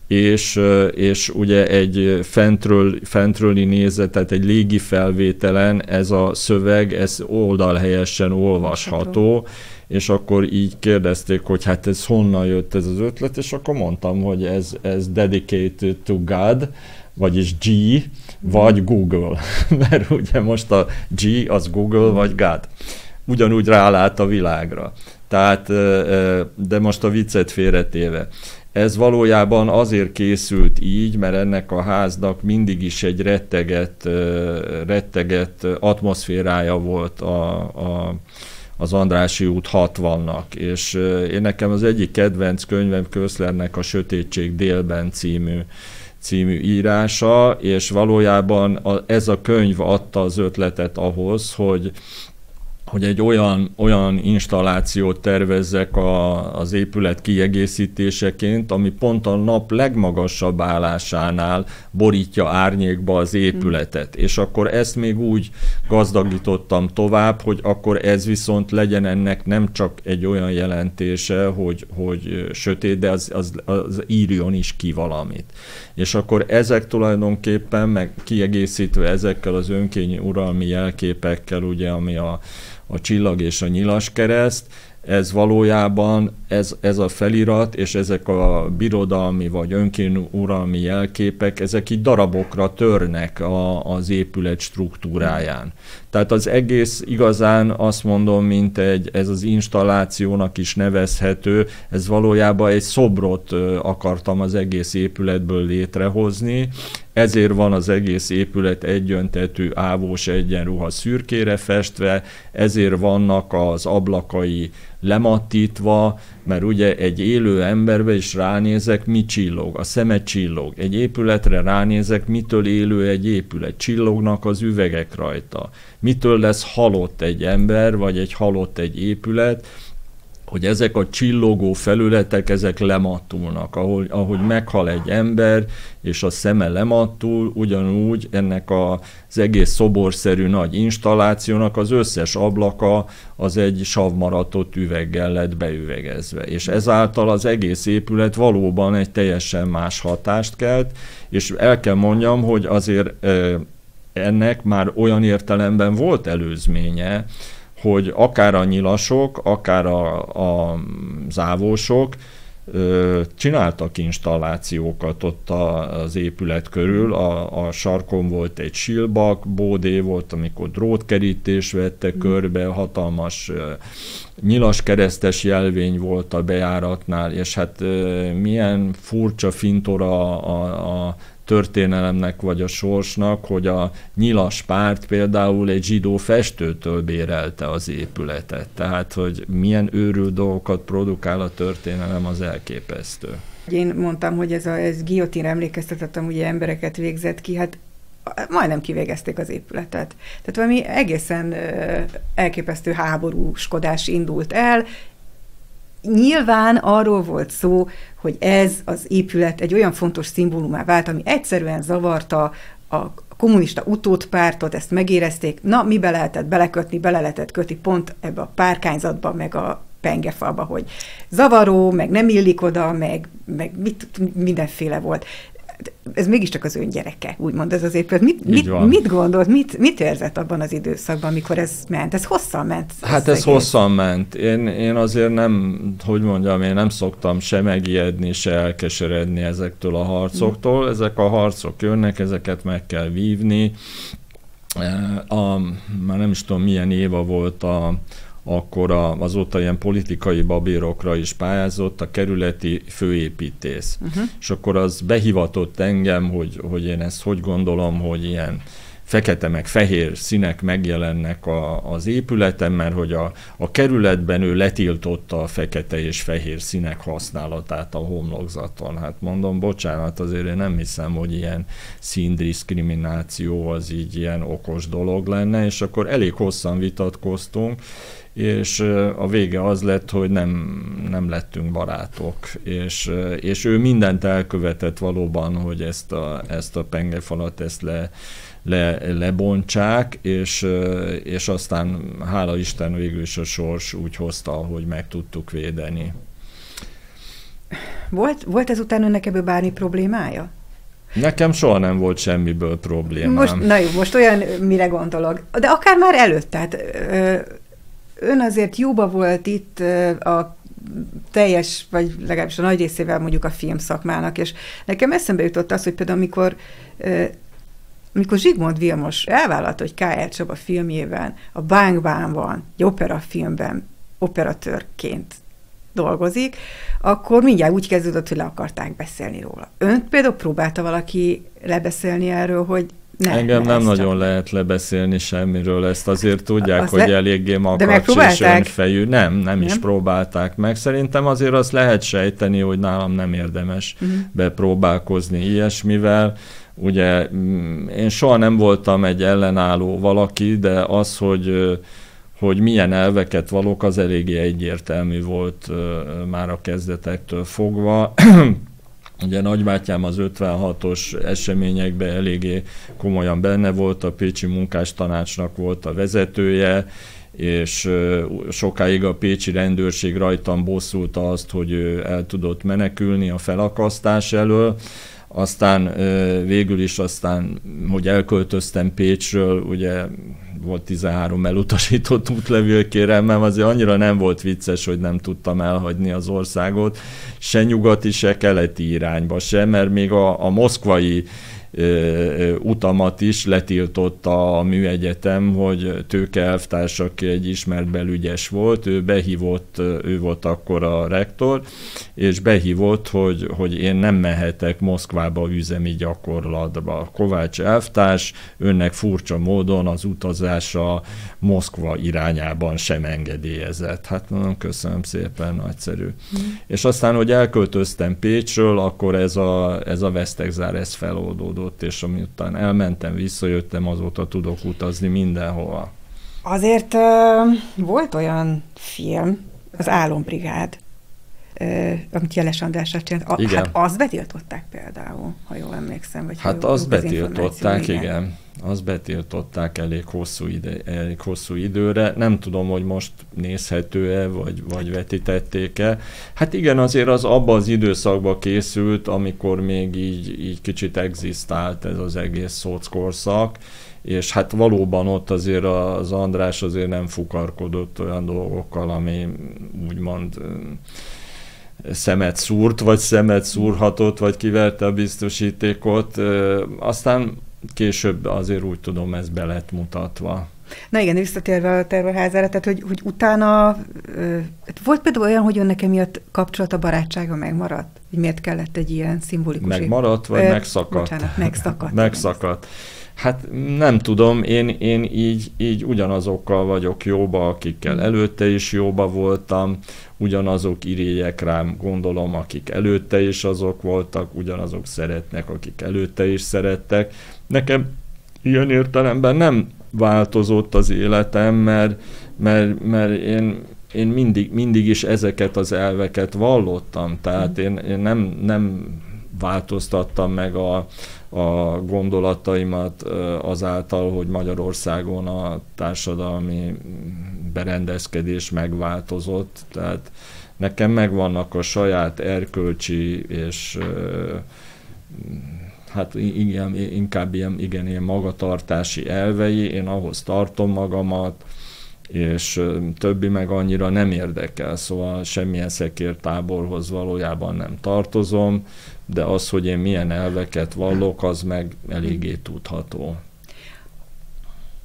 és, és ugye egy fentről, fentrőli nézetet, egy légi felvételen ez a szöveg, ez oldalhelyesen olvasható, és akkor így kérdezték, hogy hát ez honnan jött ez az ötlet, és akkor mondtam, hogy ez, ez dedicated to God, vagyis G, vagy Google. Mert ugye most a G az Google vagy God. Ugyanúgy rálát a világra. Tehát, de most a viccet félretéve. Ez valójában azért készült így, mert ennek a háznak mindig is egy retteget, retteget atmoszférája volt a, a, az Andrási út 60-nak, és én nekem az egyik kedvenc könyvem Köszlernek a Sötétség délben című című írása, és valójában ez a könyv adta az ötletet ahhoz, hogy hogy egy olyan, olyan installációt tervezzek a, az épület kiegészítéseként, ami pont a nap legmagasabb állásánál borítja árnyékba az épületet. Mm. És akkor ezt még úgy gazdagítottam tovább, hogy akkor ez viszont legyen ennek nem csak egy olyan jelentése, hogy, hogy sötét, de az, az, az írjon is ki valamit. És akkor ezek tulajdonképpen, meg kiegészítve ezekkel az önkényi uralmi jelképekkel, ugye, ami a a csillag és a nyilas kereszt, ez valójában ez, ez a felirat és ezek a birodalmi vagy önkén uralmi jelképek, ezek így darabokra törnek a, az épület struktúráján. Tehát az egész igazán azt mondom, mint egy, ez az installációnak is nevezhető, ez valójában egy szobrot akartam az egész épületből létrehozni, ezért van az egész épület egyöntetű ávós egyenruha szürkére festve, ezért vannak az ablakai lemattítva, mert ugye egy élő emberbe is ránézek, mi csillog, a szeme csillog. Egy épületre ránézek, mitől élő egy épület, csillognak az üvegek rajta. Mitől lesz halott egy ember, vagy egy halott egy épület, hogy ezek a csillogó felületek, ezek lemattulnak. Ahogy, ahogy meghal egy ember, és a szeme lemattul, ugyanúgy ennek a, az egész szoborszerű nagy installációnak az összes ablaka az egy savmaratott üveggel lett beüvegezve. És ezáltal az egész épület valóban egy teljesen más hatást kelt, és el kell mondjam, hogy azért ennek már olyan értelemben volt előzménye, hogy akár a nyilasok, akár a, a závósok ö, csináltak installációkat ott a, az épület körül. A, a sarkon volt egy silbak, bódé volt, amikor drótkerítés vette mm. körbe, hatalmas ö, nyilas keresztes jelvény volt a bejáratnál, és hát ö, milyen furcsa fintora a, a, a történelemnek vagy a sorsnak, hogy a nyilas párt például egy zsidó festőtől bérelte az épületet. Tehát, hogy milyen őrült dolgokat produkál a történelem, az elképesztő. Én mondtam, hogy ez a ez guillotine emlékeztetettem, ugye embereket végzett ki, hát majdnem kivégezték az épületet. Tehát valami egészen elképesztő háborúskodás indult el, Nyilván arról volt szó, hogy ez az épület egy olyan fontos szimbólumá vált, ami egyszerűen zavarta a kommunista utódpártot, ezt megérezték, na, mi be lehetett belekötni, bele lehetett kötni pont ebbe a párkányzatba, meg a pengefalba, hogy zavaró, meg nem illik oda, meg, meg mit, mindenféle volt ez mégiscsak az ön gyereke, úgymond ez az épület. Mit, mit, mit gondolt, mit, mit érzett abban az időszakban, amikor ez ment? Ez hosszan ment? Hát ez egész. hosszan ment. Én, én azért nem, hogy mondjam, én nem szoktam se megijedni, se elkeseredni ezektől a harcoktól. Ezek a harcok jönnek, ezeket meg kell vívni. A, már nem is tudom, milyen éva volt a, akkor a, azóta ilyen politikai babérokra is pályázott a kerületi főépítész. Uh-huh. És akkor az behivatott engem, hogy, hogy én ezt hogy gondolom, hogy ilyen fekete meg fehér színek megjelennek a, az épületen, mert hogy a, a kerületben ő letiltotta a fekete és fehér színek használatát a homlokzaton. Hát mondom, bocsánat, azért én nem hiszem, hogy ilyen színdiszkrimináció az így ilyen okos dolog lenne, és akkor elég hosszan vitatkoztunk, és a vége az lett, hogy nem, nem lettünk barátok, és, és ő mindent elkövetett valóban, hogy ezt a, ezt a pengefalat ezt le, le, lebontsák, és, és aztán hála Isten végül is a sors úgy hozta, hogy meg tudtuk védeni. Volt, volt ezután önnek ebből bármi problémája? Nekem soha nem volt semmiből problémám. Most, na jó, most olyan, mire gondolok. De akár már előtt, tehát ön azért jóba volt itt a teljes, vagy legalábbis a nagy részével mondjuk a film szakmának, és nekem eszembe jutott az, hogy például amikor amikor Zsigmond Vilmos elvállalt, hogy K.L. Csaba filmjében, a Bánkbán van, egy operafilmben operatőrként dolgozik, akkor mindjárt úgy kezdődött, hogy le akarták beszélni róla. Önt például próbálta valaki lebeszélni erről, hogy ne, Engem nem nagyon csak... lehet lebeszélni semmiről, ezt azért tudják, az hogy le... eléggé makacs és önfejű. Nem, nem, nem is próbálták meg. Szerintem azért azt lehet sejteni, hogy nálam nem érdemes uh-huh. bepróbálkozni ilyesmivel. Ugye mm, én soha nem voltam egy ellenálló valaki, de az, hogy hogy milyen elveket valók, az eléggé egyértelmű volt már a kezdetektől fogva. Ugye nagybátyám az 56-os eseményekben eléggé komolyan benne volt, a Pécsi Munkástanácsnak volt a vezetője, és sokáig a pécsi rendőrség rajtam bosszulta azt, hogy ő el tudott menekülni a felakasztás elől. Aztán végül is aztán, hogy elköltöztem Pécsről, ugye volt 13 elutasított útlevélkérelmem, azért annyira nem volt vicces, hogy nem tudtam elhagyni az országot, se nyugati, se keleti irányba se, mert még a, a moszkvai utamat is letiltotta a műegyetem, hogy Tőke elvtárs, aki egy ismert belügyes volt, ő behívott, ő volt akkor a rektor, és behívott, hogy, hogy én nem mehetek Moszkvába üzemi gyakorlatba. Kovács elvtárs önnek furcsa módon az utazása Moszkva irányában sem engedélyezett. Hát mondom, köszönöm szépen, nagyszerű. Mm. És aztán, hogy elköltöztem Pécsről, akkor ez a, ez a Vesztegzár, ez feloldódott változott, és amiután elmentem, visszajöttem, azóta tudok utazni mindenhova. Azért uh, volt olyan film, az Álombrigád, uh, amit Jeles Andrásra csinált. A, igen. Hát azt betiltották például, ha jól emlékszem. Vagy hát azt betiltották, igen. igen azt betiltották elég hosszú, ide, elég hosszú időre. Nem tudom, hogy most nézhető-e, vagy, vagy vetítették-e. Hát igen, azért az abban az időszakban készült, amikor még így, így kicsit egzisztált ez az egész szóckorszak, és hát valóban ott azért az András azért nem fukarkodott olyan dolgokkal, ami úgymond szemet szúrt, vagy szemet szúrhatott, vagy kiverte a biztosítékot. Aztán később azért úgy tudom, ez be lett mutatva. Na igen, visszatérve a terrorházára, tehát hogy, hogy utána hát volt például olyan, hogy önnek emiatt kapcsolat a barátsága megmaradt? Hogy miért kellett egy ilyen szimbolikus... Megmaradt, vagy ö, megszakadt? Bocsánat, megszakadt. megszakadt. Hát nem tudom, én, én így, így ugyanazokkal vagyok jóba, akikkel hmm. előtte is jóba voltam, ugyanazok irigyek rám, gondolom, akik előtte is azok voltak, ugyanazok szeretnek, akik előtte is szerettek. Nekem ilyen értelemben nem változott az életem, mert, mert, mert én, én mindig, mindig is ezeket az elveket vallottam, tehát én, én nem, nem változtattam meg a, a gondolataimat azáltal, hogy Magyarországon a társadalmi berendezkedés megváltozott, tehát nekem megvannak a saját erkölcsi és hát igen, inkább ilyen, igen, ilyen magatartási elvei, én ahhoz tartom magamat, és többi meg annyira nem érdekel, szóval semmilyen szekértáborhoz valójában nem tartozom, de az, hogy én milyen elveket vallok, az meg eléggé tudható.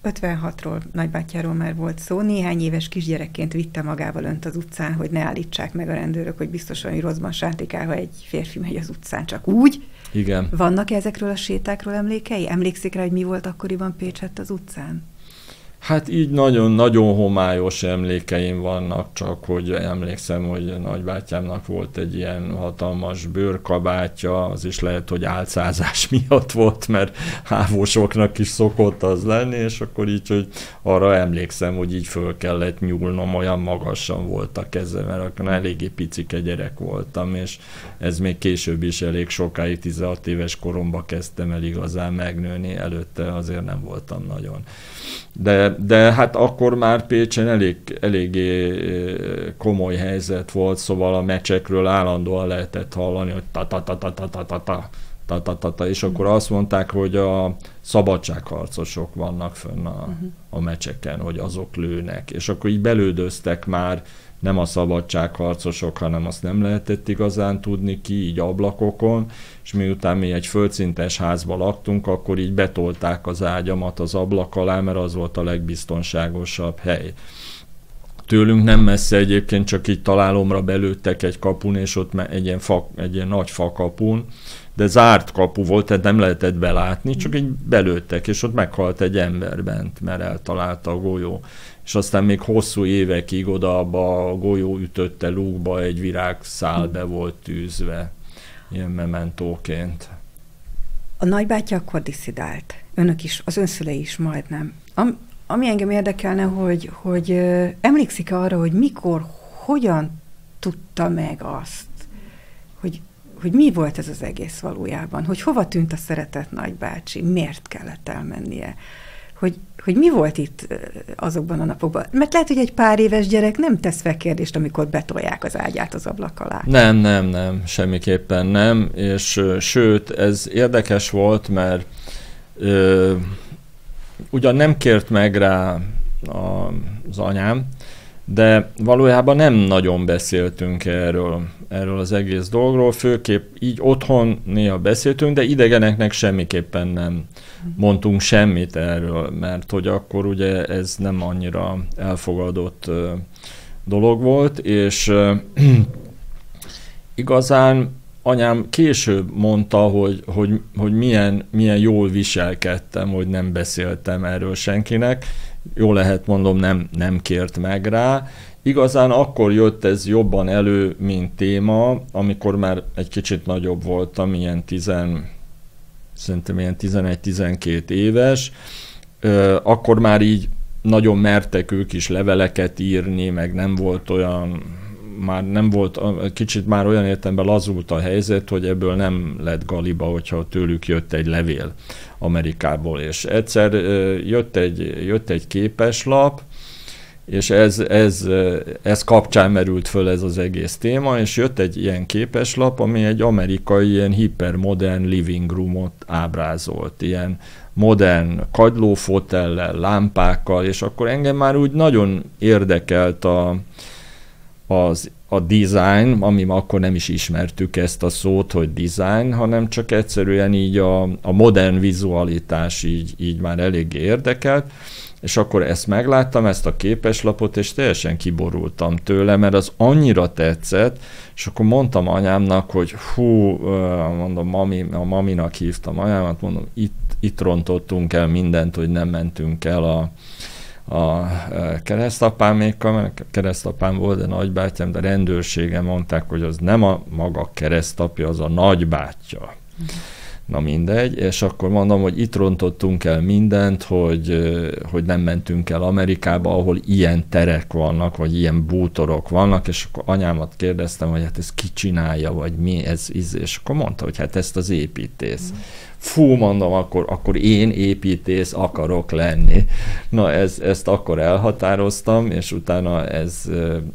56-ról, nagybátyáról már volt szó. Néhány éves kisgyerekként vitte magával önt az utcán, hogy ne állítsák meg a rendőrök, hogy biztosan rosszban sántikál, ha egy férfi megy az utcán, csak úgy. Igen. Vannak -e ezekről a sétákról emlékei? Emlékszik rá, hogy mi volt akkoriban Pécsett az utcán? Hát így nagyon-nagyon homályos emlékeim vannak, csak hogy emlékszem, hogy nagybátyámnak volt egy ilyen hatalmas bőrkabátja, az is lehet, hogy álcázás miatt volt, mert hávósoknak is szokott az lenni, és akkor így, hogy arra emlékszem, hogy így föl kellett nyúlnom, olyan magasan volt a keze, mert akkor eléggé picike gyerek voltam, és ez még később is elég sokáig, 16 éves koromban kezdtem el igazán megnőni, előtte azért nem voltam nagyon. De, de, hát akkor már Pécsen elég, eléggé komoly helyzet volt, szóval a meccsekről állandóan lehetett hallani, hogy ta-ta-ta-ta-ta-ta-ta ta-ta-ta-ta, és akkor azt mondták, hogy a szabadságharcosok vannak fönn a, uh-huh. a meccseken, hogy azok lőnek, és akkor így belődöztek már nem a szabadságharcosok, hanem azt nem lehetett igazán tudni ki, így ablakokon, és miután mi egy földszintes házba laktunk, akkor így betolták az ágyamat az ablak alá, mert az volt a legbiztonságosabb hely. Tőlünk nem messze egyébként csak így találomra belőttek egy kapun, és ott egy ilyen, fa, egy ilyen nagy fakapun, de zárt kapu volt, tehát nem lehetett belátni, csak így belőttek, és ott meghalt egy ember bent, mert eltalálta a golyó és aztán még hosszú évekig oda a golyó ütötte lúgba egy virágszál be volt tűzve, ilyen mementóként. A nagybátyja akkor diszidált. Önök is, az önszülei is majdnem. Am, ami engem érdekelne, hogy, hogy emlékszik-e arra, hogy mikor, hogyan tudta meg azt, hogy, hogy mi volt ez az egész valójában, hogy hova tűnt a szeretett nagybácsi, miért kellett elmennie, hogy, hogy mi volt itt azokban a napokban. Mert lehet, hogy egy pár éves gyerek nem tesz fel kérdést, amikor betolják az ágyát az ablak alá. Nem, nem, nem, semmiképpen nem, és sőt, ez érdekes volt, mert ö, ugyan nem kért meg rá a, az anyám, de valójában nem nagyon beszéltünk erről, erről az egész dolgról, főképp így otthon néha beszéltünk, de idegeneknek semmiképpen nem mondtunk semmit erről, mert hogy akkor ugye ez nem annyira elfogadott dolog volt, és igazán anyám később mondta, hogy, hogy, hogy milyen, milyen jól viselkedtem, hogy nem beszéltem erről senkinek. Jó lehet mondom, nem, nem kért meg rá. Igazán akkor jött ez jobban elő, mint téma, amikor már egy kicsit nagyobb voltam, ilyen tizen szerintem ilyen 11-12 éves, akkor már így nagyon mertek ők is leveleket írni, meg nem volt olyan, már nem volt, kicsit már olyan értelemben lazult a helyzet, hogy ebből nem lett galiba, hogyha tőlük jött egy levél Amerikából, és egyszer jött egy, jött egy képeslap, és ez, ez, ez kapcsán merült föl ez az egész téma, és jött egy ilyen képeslap, ami egy amerikai ilyen hipermodern living roomot ábrázolt, ilyen modern kagylófotellel, lámpákkal, és akkor engem már úgy nagyon érdekelt a, az, a design, ami akkor nem is ismertük ezt a szót, hogy design, hanem csak egyszerűen így a, a modern vizualitás így, így már elég érdekelt, és akkor ezt megláttam, ezt a képeslapot, és teljesen kiborultam tőle, mert az annyira tetszett, és akkor mondtam anyámnak, hogy hú, mondom, mami, a maminak hívtam anyámat, mondom, itt, itt rontottunk el mindent, hogy nem mentünk el a, a keresztapámékkal, mert keresztapám volt, de nagybátyám, de rendőrsége mondták, hogy az nem a maga keresztapja, az a nagybátyja. Mm na mindegy, és akkor mondom, hogy itt rontottunk el mindent, hogy, hogy nem mentünk el Amerikába, ahol ilyen terek vannak, vagy ilyen bútorok vannak, és akkor anyámat kérdeztem, hogy hát ez ki csinálja, vagy mi ez, és akkor mondta, hogy hát ezt az építész. Fú, mondom, akkor, akkor én építész akarok lenni. Na, ez, ezt akkor elhatároztam, és utána ez,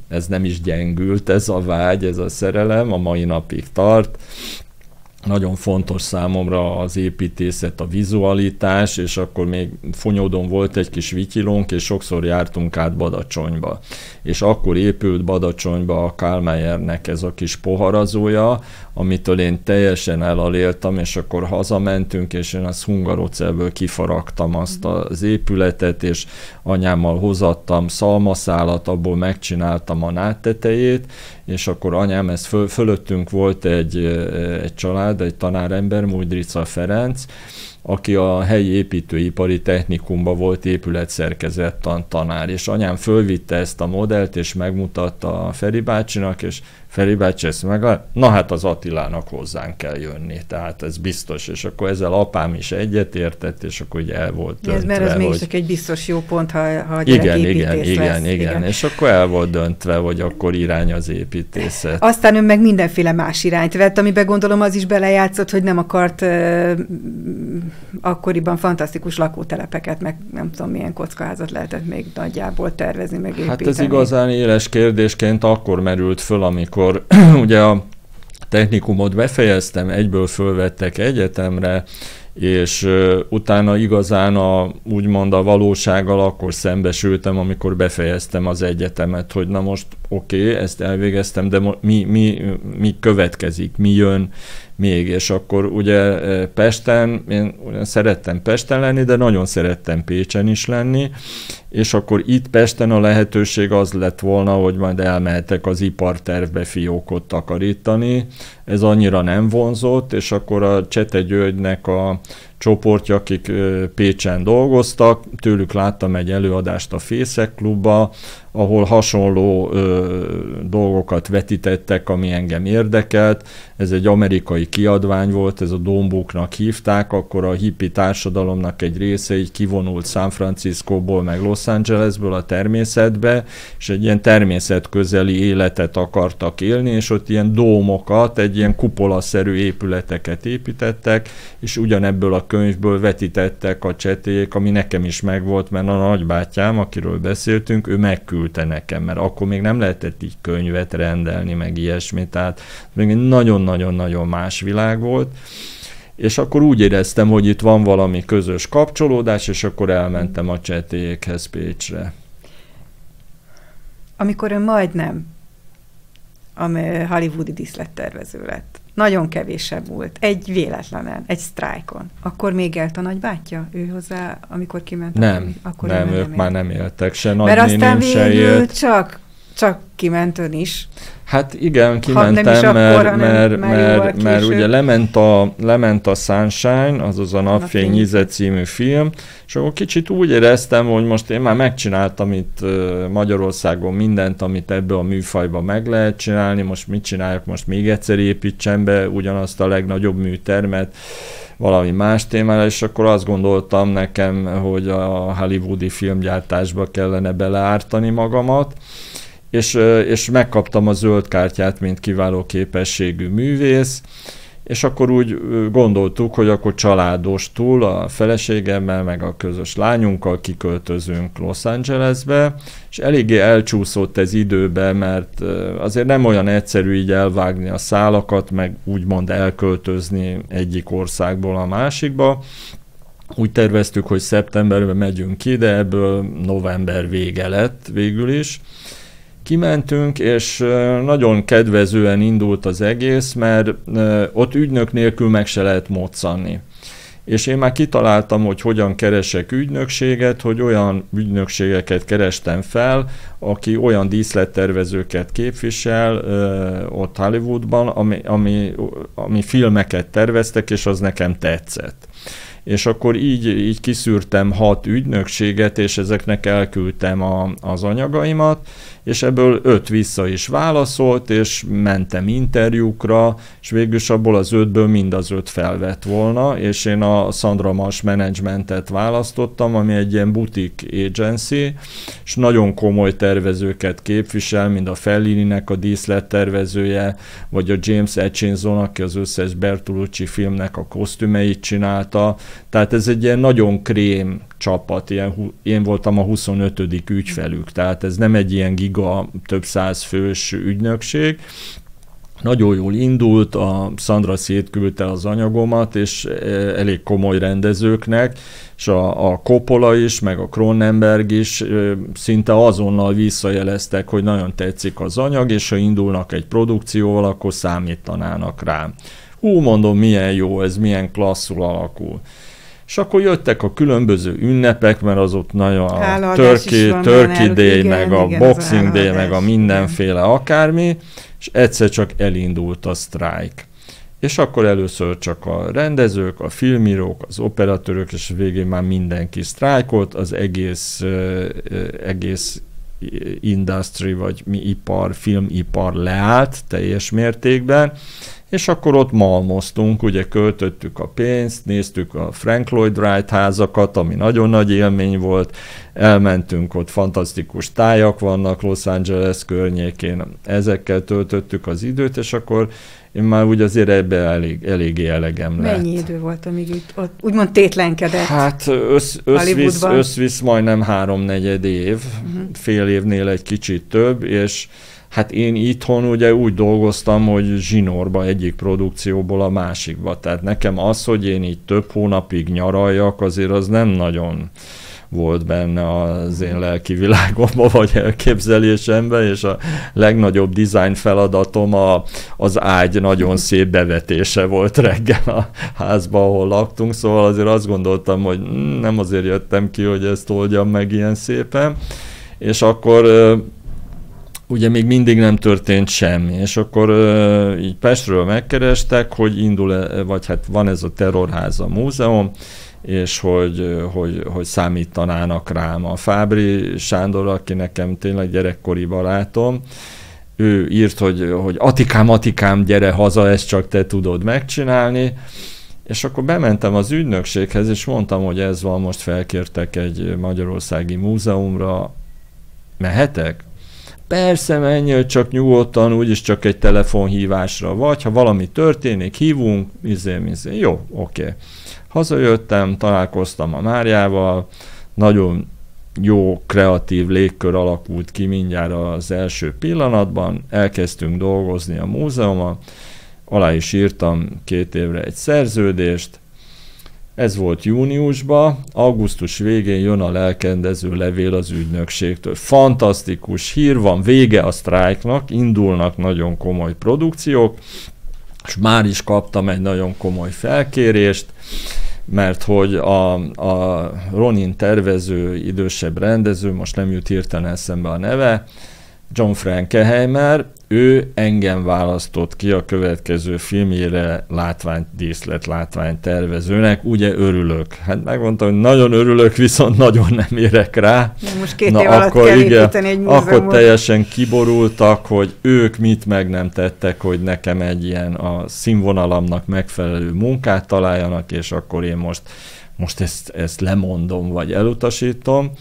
ez nem is gyengült, ez a vágy, ez a szerelem, a mai napig tart, nagyon fontos számomra az építészet, a vizualitás, és akkor még Fonyódon volt egy kis vityilónk, és sokszor jártunk át Badacsonyba. És akkor épült Badacsonyba a Kálmeyernek ez a kis poharazója, amitől én teljesen elaléltam, és akkor hazamentünk, és én az hungarocelből kifaragtam azt az épületet, és anyámmal hozattam szalmaszálat, abból megcsináltam a náttetejét, és akkor anyám, ez föl, fölöttünk volt egy, egy család, egy tanárember, Mújdrica Ferenc, aki a helyi építőipari technikumba volt épületszerkezettan tanár, és anyám fölvitte ezt a modellt, és megmutatta a Feri bácsinak, és Feri bácsi ezt meg, na hát az Attilának hozzánk kell jönni, tehát ez biztos, és akkor ezzel apám is egyetértett, és akkor ugye el volt döntve, Ez, mert ez hogy... csak egy biztos jó pont, ha, ha a igen, igen, igen, lesz. igen, igen, és akkor el volt döntve, hogy akkor irány az építészet. Aztán ön meg mindenféle más irányt vett, amiben gondolom az is belejátszott, hogy nem akart akkoriban fantasztikus lakótelepeket, meg nem tudom milyen kockázat lehetett még nagyjából tervezni, meg építeni. Hát ez igazán éles kérdésként akkor merült föl, amikor amikor ugye a technikumot befejeztem, egyből fölvettek egyetemre, és uh, utána igazán a, úgymond a valósággal akkor szembesültem, amikor befejeztem az egyetemet, hogy na most oké, okay, ezt elvégeztem, de mi, mi, mi következik, mi jön, még, és akkor ugye e, Pesten, én szerettem Pesten lenni, de nagyon szerettem Pécsen is lenni, és akkor itt Pesten a lehetőség az lett volna, hogy majd elmehetek az ipartervbe fiókot takarítani. Ez annyira nem vonzott, és akkor a Csete Györgynek a csoportja, akik Pécsen dolgoztak, tőlük láttam egy előadást a Fészek klubba, ahol hasonló ö, dolgokat vetítettek, ami engem érdekelt. Ez egy amerikai kiadvány volt, ez a Dombuknak hívták, akkor a hippi társadalomnak egy része így kivonult San Franciscóból, meg Los Angelesből a természetbe, és egy ilyen természetközeli életet akartak élni, és ott ilyen dómokat, egy ilyen kupolaszerű épületeket építettek, és ugyanebből a könyvből vetítettek a cseték, ami nekem is megvolt, mert a nagybátyám, akiről beszéltünk, ő megküldte nekem, mert akkor még nem lehetett így könyvet rendelni, meg ilyesmi, tehát még nagyon-nagyon-nagyon más világ volt és akkor úgy éreztem, hogy itt van valami közös kapcsolódás, és akkor elmentem a csetélyekhez Pécsre. Amikor ön majdnem ami hollywoodi díszlettervező lett, nagyon kevésebb volt, egy véletlenen, egy sztrájkon. Akkor még élt a nagybátyja ő hozzá, amikor kiment? Nem, akkor nem, ők nem már nem éltek, se Mert aztán se csak, csak kiment ön is. Hát igen, kimentem, mert, akkor, mert, mert, mert ugye lement a, lement a Sunshine, azaz a Napfény Íze című film, és akkor kicsit úgy éreztem, hogy most én már megcsináltam itt Magyarországon mindent, amit ebből a műfajban meg lehet csinálni, most mit csináljak, most még egyszer építsem be ugyanazt a legnagyobb műtermet, valami más témára, és akkor azt gondoltam nekem, hogy a hollywoodi filmgyártásba kellene beleártani magamat, és, és megkaptam a zöld kártyát, mint kiváló képességű művész, és akkor úgy gondoltuk, hogy akkor családos túl a feleségemmel, meg a közös lányunkkal kiköltözünk Los Angelesbe, és eléggé elcsúszott ez időbe, mert azért nem olyan egyszerű így elvágni a szálakat, meg úgymond elköltözni egyik országból a másikba. Úgy terveztük, hogy szeptemberben megyünk ki, de ebből november vége lett végül is Kimentünk, és nagyon kedvezően indult az egész, mert ott ügynök nélkül meg se lehet moccanni. És én már kitaláltam, hogy hogyan keresek ügynökséget, hogy olyan ügynökségeket kerestem fel, aki olyan díszlettervezőket képvisel ott Hollywoodban, ami, ami, ami filmeket terveztek, és az nekem tetszett és akkor így, így kiszűrtem hat ügynökséget, és ezeknek elküldtem a, az anyagaimat, és ebből öt vissza is válaszolt, és mentem interjúkra, és végül is abból az ötből mind az öt felvett volna, és én a Sandra Mas Managementet választottam, ami egy ilyen boutique agency, és nagyon komoly tervezőket képvisel, mint a Fellini-nek a díszlettervezője, vagy a James Etchinson, aki az összes Bertolucci filmnek a kosztümeit csinálta, tehát ez egy ilyen nagyon krém csapat, ilyen, én voltam a 25. ügyfelük, tehát ez nem egy ilyen giga, több száz fős ügynökség, nagyon jól indult, a Sandra szétküldte az anyagomat, és elég komoly rendezőknek, és a, a Coppola is, meg a Cronenberg is szinte azonnal visszajeleztek, hogy nagyon tetszik az anyag, és ha indulnak egy produkcióval, akkor számítanának rám. Hú, mondom, milyen jó ez, milyen klasszul alakul. És akkor jöttek a különböző ünnepek, mert az ott nagyon a Turkey, Turkey Day, igen, meg a igen, Boxing Day, meg a mindenféle akármi, és egyszer csak elindult a sztrájk. És akkor először csak a rendezők, a filmírók, az operatőrök, és végén már mindenki sztrájkolt, az egész, egész industry, vagy mi ipar, filmipar leállt teljes mértékben, és akkor ott malmoztunk, ugye költöttük a pénzt, néztük a Frank Lloyd Wright házakat, ami nagyon nagy élmény volt, elmentünk, ott fantasztikus tájak vannak Los Angeles környékén, ezekkel töltöttük az időt, és akkor én már úgy azért ebbe elég, eléggé elegem lett. Mennyi idő volt, amíg itt, ott úgymond tétlenkedett? Hát össz, összvisz, összvisz majdnem háromnegyed év, uh-huh. fél évnél egy kicsit több, és Hát én itthon ugye úgy dolgoztam, hogy zsinórba egyik produkcióból a másikba. Tehát nekem az, hogy én így több hónapig nyaraljak, azért az nem nagyon volt benne az én lelki világomban, vagy elképzelésemben, és a legnagyobb design feladatom a, az ágy nagyon szép bevetése volt reggel a házba, ahol laktunk, szóval azért azt gondoltam, hogy nem azért jöttem ki, hogy ezt oldjam meg ilyen szépen, és akkor ugye még mindig nem történt semmi, és akkor uh, így Pestről megkerestek, hogy indul, -e, vagy hát van ez a terrorháza múzeum, és hogy, hogy, hogy számítanának rám. A Fábri Sándor, aki nekem tényleg gyerekkori barátom, ő írt, hogy, hogy Atikám, Atikám, gyere haza, ezt csak te tudod megcsinálni, és akkor bementem az ügynökséghez, és mondtam, hogy ez van, most felkértek egy magyarországi múzeumra, mehetek? Persze, menj, csak nyugodtan, úgyis csak egy telefonhívásra vagy, ha valami történik, hívunk, izé, izé. Jó, oké. Okay. Hazajöttem, találkoztam a Máriával, nagyon jó, kreatív légkör alakult ki mindjárt az első pillanatban, elkezdtünk dolgozni a múzeumon, alá is írtam két évre egy szerződést, ez volt júniusban, augusztus végén jön a lelkendező levél az ügynökségtől. Fantasztikus hír van, vége a sztrájknak, indulnak nagyon komoly produkciók, és már is kaptam egy nagyon komoly felkérést, mert hogy a, a Ronin tervező, idősebb rendező, most nem jut hirtelen eszembe a neve, John Frankenheimer, ő engem választott ki a következő filmjére látvány, díszlet látvány tervezőnek, ugye örülök. Hát megmondtam, hogy nagyon örülök, viszont nagyon nem érek rá. Most két Na, év alatt akkor, kell igen, egy Akkor teljesen kiborultak, hogy ők mit meg nem tettek, hogy nekem egy ilyen a színvonalamnak megfelelő munkát találjanak, és akkor én most, most ezt, ezt lemondom, vagy elutasítom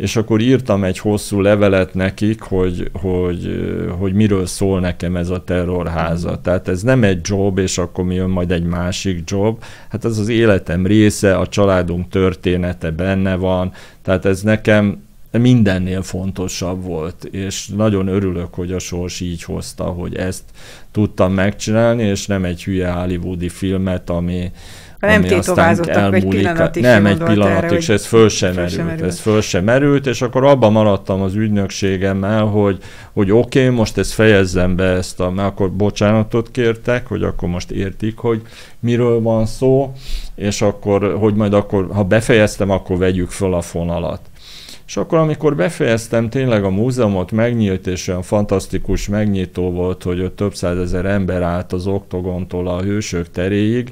és akkor írtam egy hosszú levelet nekik, hogy, hogy, hogy miről szól nekem ez a terrorháza. Tehát ez nem egy job, és akkor mi jön majd egy másik job. Hát ez az életem része, a családunk története benne van, tehát ez nekem mindennél fontosabb volt, és nagyon örülök, hogy a sors így hozta, hogy ezt tudtam megcsinálni, és nem egy hülye hollywoodi filmet, ami, nem tétovázottak egy pillanatig Nem, egy pillanatig, és ez föl sem merült, merült. Ez föl sem merült, és akkor abban maradtam az ügynökségemmel, hogy, hogy oké, okay, most ezt fejezzem be ezt, a, mert akkor bocsánatot kértek, hogy akkor most értik, hogy miről van szó, és akkor, hogy majd akkor, ha befejeztem, akkor vegyük föl a fonalat. És akkor, amikor befejeztem, tényleg a múzeumot megnyílt, és olyan fantasztikus megnyitó volt, hogy több százezer ember állt az oktogontól a hősök teréig,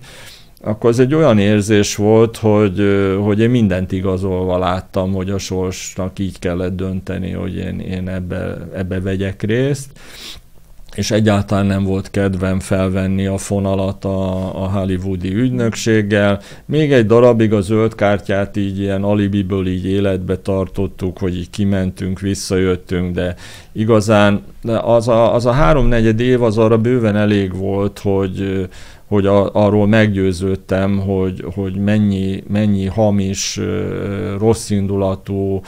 akkor az egy olyan érzés volt, hogy, hogy én mindent igazolva láttam, hogy a sorsnak így kellett dönteni, hogy én, én ebbe, ebbe vegyek részt és egyáltalán nem volt kedvem felvenni a fonalat a, a hollywoodi ügynökséggel. Még egy darabig a zöld kártyát így ilyen alibiből így életbe tartottuk, hogy így kimentünk, visszajöttünk, de igazán az a, az a háromnegyed év az arra bőven elég volt, hogy, hogy a, arról meggyőződtem, hogy, hogy mennyi, mennyi hamis, rosszindulatú,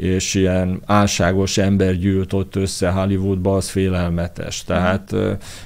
és ilyen álságos ember gyűlt ott össze Hollywoodba, az félelmetes. Tehát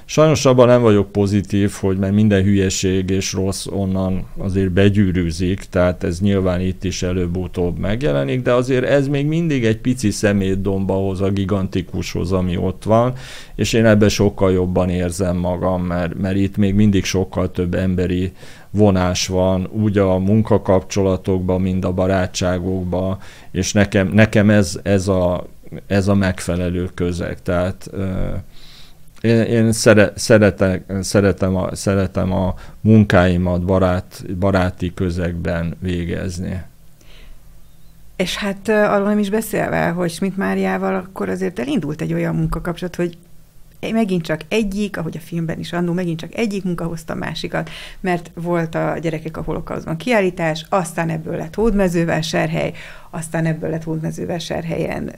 sajnos abban nem vagyok pozitív, hogy mert minden hülyeség és rossz onnan azért begyűrűzik, tehát ez nyilván itt is előbb-utóbb megjelenik, de azért ez még mindig egy pici szemétdomba hoz a gigantikushoz, ami ott van, és én ebben sokkal jobban érzem magam, mert, mert itt még mindig sokkal több emberi vonás van, úgy a munkakapcsolatokban, mint a barátságokban, és nekem, nekem ez, ez, a, ez a megfelelő közeg. Tehát én, én szere, szeretek, szeretem, a, szeretem a munkáimat barát, baráti közegben végezni. És hát arról nem is beszélve, hogy Schmidt Máriával akkor azért elindult egy olyan munkakapcsolat, hogy megint csak egyik, ahogy a filmben is annó, megint csak egyik munka hozta a másikat, mert volt a gyerekek a holokauszban kiállítás, aztán ebből lett hódmezővásárhely, aztán ebből lett hódmezővásárhelyen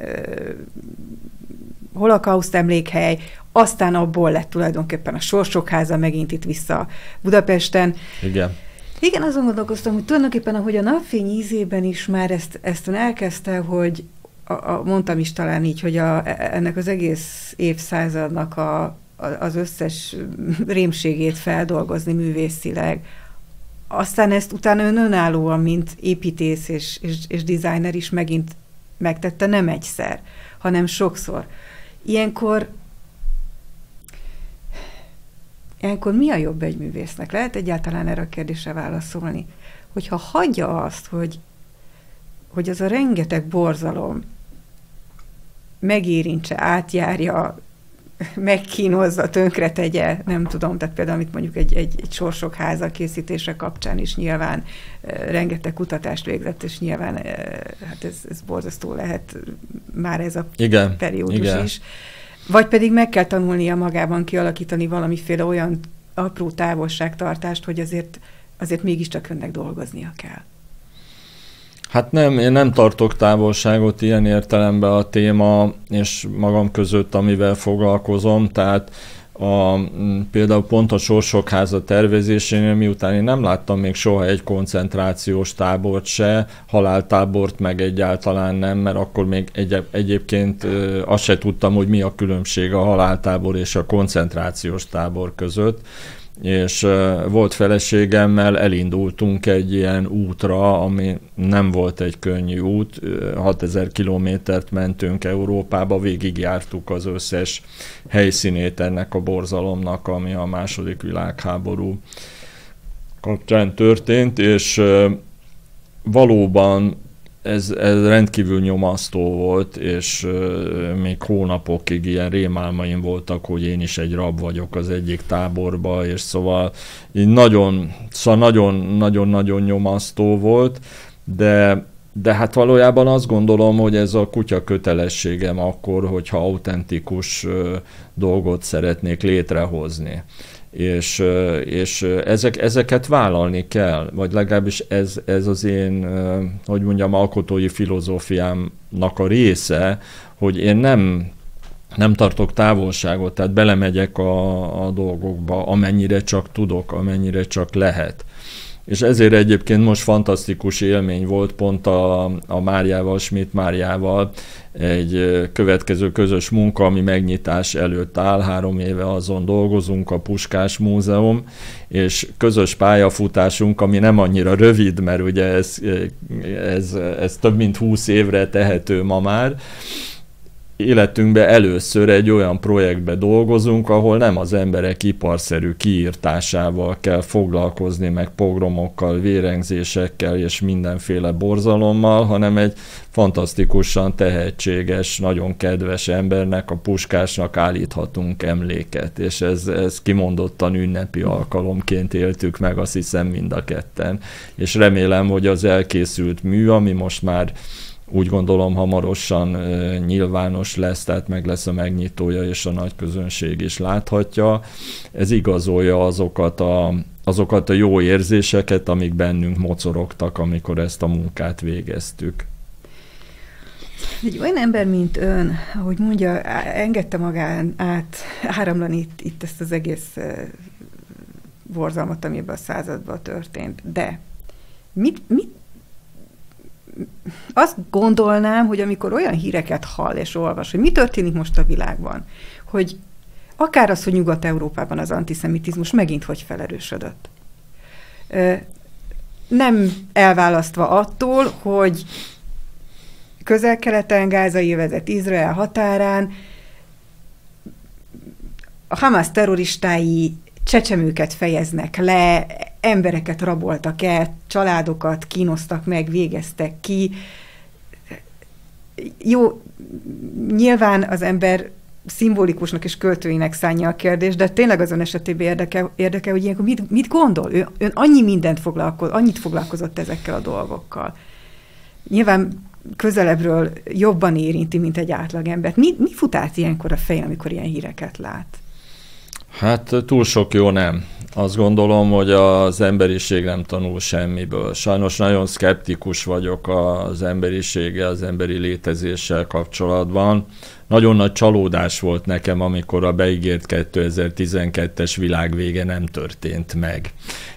holokauszt emlékhely, aztán abból lett tulajdonképpen a Sorsok háza megint itt vissza Budapesten. Igen. Igen, azon gondolkoztam, hogy tulajdonképpen ahogy a napfény ízében is már ezt, ezt elkezdte, hogy a, a, mondtam is talán így, hogy a, ennek az egész évszázadnak a, a, az összes rémségét feldolgozni művészileg. Aztán ezt utána ön önállóan, mint építész és, és, és designer is megint megtette nem egyszer, hanem sokszor. Ilyenkor Ilyenkor mi a jobb egy művésznek? Lehet egyáltalán erre a kérdésre válaszolni? Hogyha hagyja azt, hogy, hogy az a rengeteg borzalom, megérintse, átjárja, megkínozza, tönkretegye, nem tudom, tehát például, amit mondjuk egy, egy, egy sorsok háza készítése kapcsán is nyilván e, rengeteg kutatást végzett, és nyilván e, hát ez, ez borzasztó lehet már ez a igen, periódus igen. is. Vagy pedig meg kell tanulnia magában kialakítani valamiféle olyan apró távolságtartást, hogy azért, azért mégiscsak önnek dolgoznia kell. Hát nem, én nem tartok távolságot ilyen értelemben a téma és magam között, amivel foglalkozom, tehát a, például pont a Sorsok háza tervezésénél, miután én nem láttam még soha egy koncentrációs tábort se, haláltábort meg egyáltalán nem, mert akkor még egy, egyébként azt se tudtam, hogy mi a különbség a haláltábor és a koncentrációs tábor között és volt feleségemmel, elindultunk egy ilyen útra, ami nem volt egy könnyű út, 6000 kilométert mentünk Európába, végigjártuk az összes helyszínét ennek a borzalomnak, ami a második világháború kapcsán történt, és valóban ez, ez rendkívül nyomasztó volt, és még hónapokig ilyen rémálmaim voltak, hogy én is egy rab vagyok az egyik táborba, és szóval nagyon, szóval nagyon-nagyon-nagyon nyomasztó volt, de de hát valójában azt gondolom, hogy ez a kutya kötelességem akkor, hogyha autentikus dolgot szeretnék létrehozni és, és ezek, ezeket vállalni kell, vagy legalábbis ez, ez az én, hogy mondjam, alkotói filozófiámnak a része, hogy én nem nem tartok távolságot, tehát belemegyek a, a dolgokba, amennyire csak tudok, amennyire csak lehet. És ezért egyébként most fantasztikus élmény volt pont a, a Máriával, Schmidt Máriával egy következő közös munka, ami megnyitás előtt áll, három éve azon dolgozunk, a Puskás Múzeum, és közös pályafutásunk, ami nem annyira rövid, mert ugye ez, ez, ez több mint húsz évre tehető ma már, életünkben először egy olyan projektbe dolgozunk, ahol nem az emberek iparszerű kiírtásával kell foglalkozni, meg pogromokkal, vérengzésekkel és mindenféle borzalommal, hanem egy fantasztikusan tehetséges, nagyon kedves embernek, a puskásnak állíthatunk emléket, és ez, ez kimondottan ünnepi alkalomként éltük meg, azt hiszem mind a ketten. És remélem, hogy az elkészült mű, ami most már úgy gondolom hamarosan nyilvános lesz, tehát meg lesz a megnyitója, és a nagy közönség is láthatja. Ez igazolja azokat a, azokat a jó érzéseket, amik bennünk mocorogtak, amikor ezt a munkát végeztük. Egy olyan ember, mint ön, ahogy mondja, engedte magán át áramlani itt, itt ezt az egész borzalmat, ami ebben a században történt. De mit, mit azt gondolnám, hogy amikor olyan híreket hall és olvas, hogy mi történik most a világban, hogy akár az, hogy Nyugat-Európában az antiszemitizmus megint hogy felerősödött. Nem elválasztva attól, hogy közel-keleten, gázai vezet Izrael határán, a Hamas terroristái csecsemőket fejeznek le, embereket raboltak el, családokat kínoztak meg, végeztek ki. Jó, nyilván az ember szimbolikusnak és költőinek szánja a kérdést, de tényleg azon esetében érdeke, érdeke hogy ilyenkor mit, mit gondol? Ő, ön annyi mindent foglalkozott, annyit foglalkozott ezekkel a dolgokkal. Nyilván közelebbről jobban érinti, mint egy átlagember. Mi, mi fut át ilyenkor a fej, amikor ilyen híreket lát? Hát túl sok jó nem. Azt gondolom, hogy az emberiség nem tanul semmiből. Sajnos nagyon szkeptikus vagyok az emberisége, az emberi létezéssel kapcsolatban. Nagyon nagy csalódás volt nekem, amikor a beígért 2012-es világvége nem történt meg.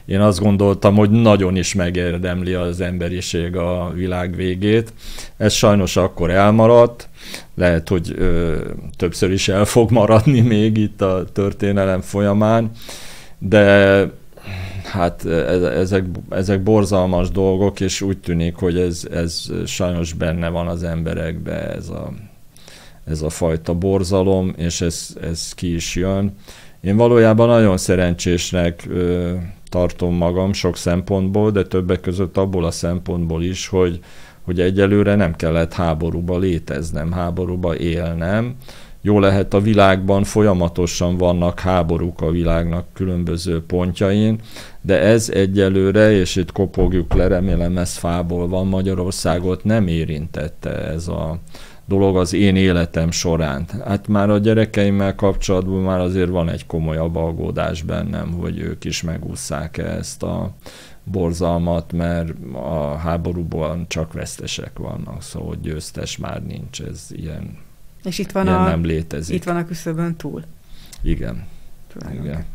Én azt gondoltam, hogy nagyon is megérdemli az emberiség a világ végét. Ez sajnos akkor elmaradt, lehet, hogy ö, többször is el fog maradni még itt a történelem folyamán, de hát e, ezek, ezek borzalmas dolgok, és úgy tűnik, hogy ez, ez sajnos benne van az emberekbe, ez a, ez a fajta borzalom, és ez, ez ki is jön. Én valójában nagyon szerencsésnek ö, tartom magam sok szempontból, de többek között abból a szempontból is, hogy, hogy egyelőre nem kellett háborúba léteznem, háborúba élnem. Jó lehet a világban folyamatosan vannak háborúk a világnak különböző pontjain, de ez egyelőre, és itt kopogjuk le, remélem ez fából van, Magyarországot nem érintette ez a dolog az én életem során. Hát már a gyerekeimmel kapcsolatban már azért van egy komolyabb aggódás bennem, hogy ők is megúszszák ezt a borzalmat, mert a háborúban csak vesztesek vannak, szóval győztes már nincs, ez ilyen, És itt van ilyen a, nem létezik. Itt van a küszöbön túl. Igen. Igen.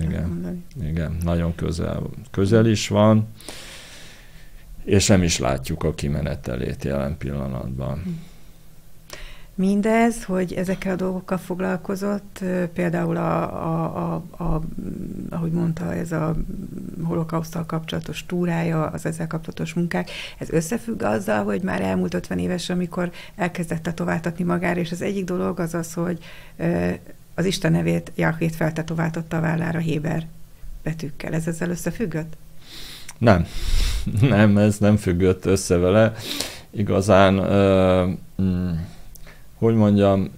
Igen. Igen, nagyon közel, közel is van, és nem is látjuk a kimenetelét jelen pillanatban. Hm mindez, hogy ezekkel a dolgokkal foglalkozott, például a, a, a, a ahogy mondta, ez a holokausztal kapcsolatos túrája, az ezzel kapcsolatos munkák, ez összefügg azzal, hogy már elmúlt 50 éves, amikor elkezdett tetováltatni magára, és az egyik dolog az az, hogy az Isten nevét, Jahvét feltetováltotta a vállára Héber betűkkel. Ez ezzel összefüggött? Nem, nem, ez nem függött össze vele. Igazán uh, mm, hogy mondjam,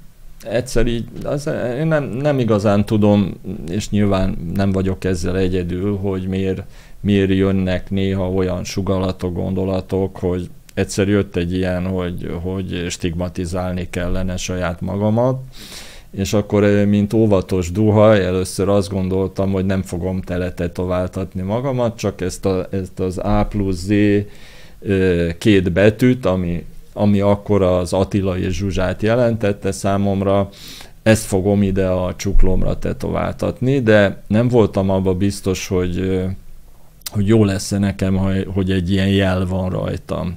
egyszer így, az, én nem, nem igazán tudom, és nyilván nem vagyok ezzel egyedül, hogy miért, miért jönnek néha olyan sugalatok, gondolatok, hogy egyszer jött egy ilyen, hogy, hogy stigmatizálni kellene saját magamat, és akkor, mint óvatos duha, először azt gondoltam, hogy nem fogom teletetováltatni magamat, csak ezt, a, ezt az A plusz Z két betűt, ami ami akkor az Attila és Zsuzsát jelentette számomra, ezt fogom ide a csuklomra tetováltatni, de nem voltam abban biztos, hogy, hogy jó lesz-e nekem, hogy egy ilyen jel van rajtam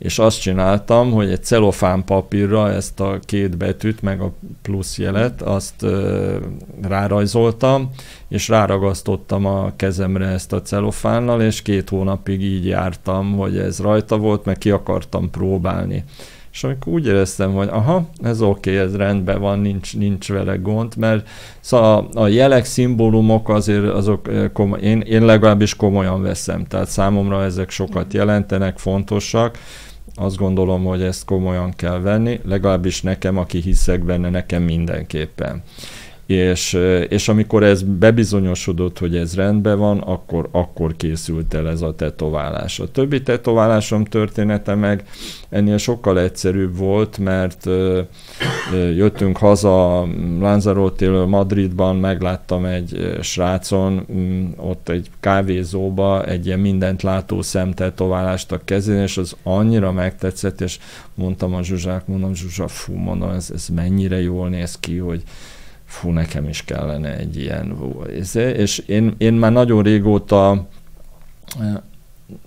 és azt csináltam, hogy egy celofán papírra ezt a két betűt, meg a plusz jelet, azt ö, rárajzoltam, és ráragasztottam a kezemre ezt a celofánnal, és két hónapig így jártam, hogy ez rajta volt, meg ki akartam próbálni. És amikor úgy éreztem, hogy aha, ez oké, okay, ez rendben van, nincs, nincs vele gond, mert szóval a jelek, szimbólumok azért azok, komoly, én, én legalábbis komolyan veszem, tehát számomra ezek sokat jelentenek, fontosak, azt gondolom, hogy ezt komolyan kell venni, legalábbis nekem, aki hiszek benne, nekem mindenképpen. És, és amikor ez bebizonyosodott, hogy ez rendben van, akkor, akkor készült el ez a tetoválás. A többi tetoválásom története meg ennél sokkal egyszerűbb volt, mert jöttünk haza Lanzarote Madridban, megláttam egy srácon, m, ott egy kávézóba egy ilyen mindent látó szemtetoválást a kezén, és az annyira megtetszett, és mondtam a Zsuzsák, mondom, Zsuzsa, fú, mondom, ez, ez mennyire jól néz ki, hogy fú, nekem is kellene egy ilyen. És én, én már nagyon régóta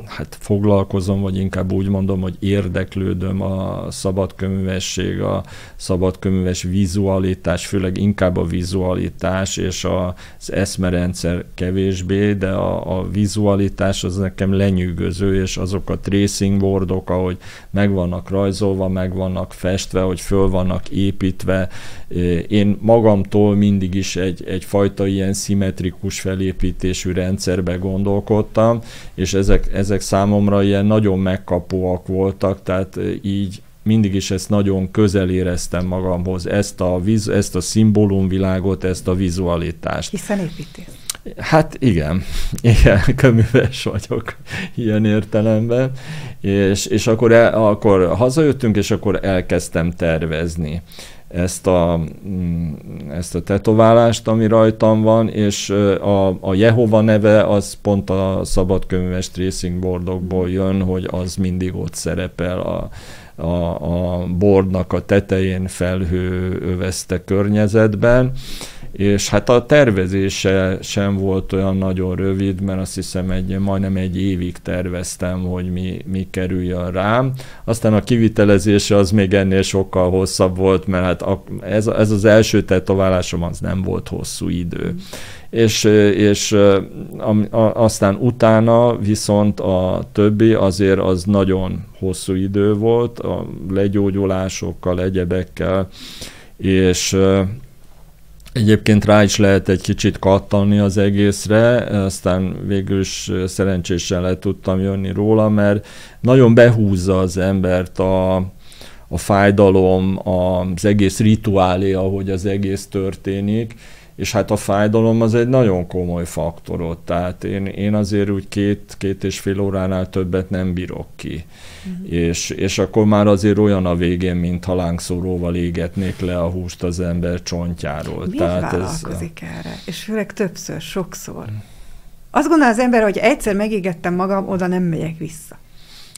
hát foglalkozom, vagy inkább úgy mondom, hogy érdeklődöm a szabadköművesség, a szabadköműves vizualitás, főleg inkább a vizualitás, és az eszmerendszer kevésbé, de a, a vizualitás az nekem lenyűgöző, és azok a tracing boardok, ahogy meg vannak rajzolva, meg vannak festve, hogy föl vannak építve. Én magamtól mindig is egy, egyfajta ilyen szimmetrikus felépítésű rendszerbe gondolkodtam, és ezek, ezek számomra ilyen nagyon megkapóak voltak, tehát így mindig is ezt nagyon közel éreztem magamhoz, ezt a, viz, ezt a szimbólumvilágot, ezt a vizualitást. Hiszen építész. Hát igen, igen, köműves vagyok ilyen értelemben, és, és akkor, el, akkor hazajöttünk, és akkor elkezdtem tervezni ezt a, mm, ezt a tetoválást, ami rajtam van, és a, a Jehova neve az pont a szabadkönyves tracing boardokból jön, hogy az mindig ott szerepel a, a, a boardnak a tetején felhő övezte környezetben, és hát a tervezése sem volt olyan nagyon rövid, mert azt hiszem egy, majdnem egy évig terveztem, hogy mi, mi kerüljön rám. Aztán a kivitelezése az még ennél sokkal hosszabb volt, mert hát a, ez, ez az első tetoválásom az nem volt hosszú idő. És, és a, a, aztán utána viszont a többi azért az nagyon hosszú idő volt, a legyógyulásokkal, egyebekkel, és Egyébként rá is lehet egy kicsit kattanni az egészre, aztán végül is szerencsésen le tudtam jönni róla, mert nagyon behúzza az embert a, a fájdalom, az egész rituálé, ahogy az egész történik, és hát a fájdalom az egy nagyon komoly faktorot, tehát én, én azért úgy két, két és fél óránál többet nem bírok ki. Uh-huh. És, és akkor már azért olyan a végén, mint ha lángszóróval égetnék le a húst az ember csontjáról. Miért tehát vállalkozik ez, erre? És főleg többször, sokszor. Azt gondol az ember, hogy egyszer megégettem magam, oda nem megyek vissza.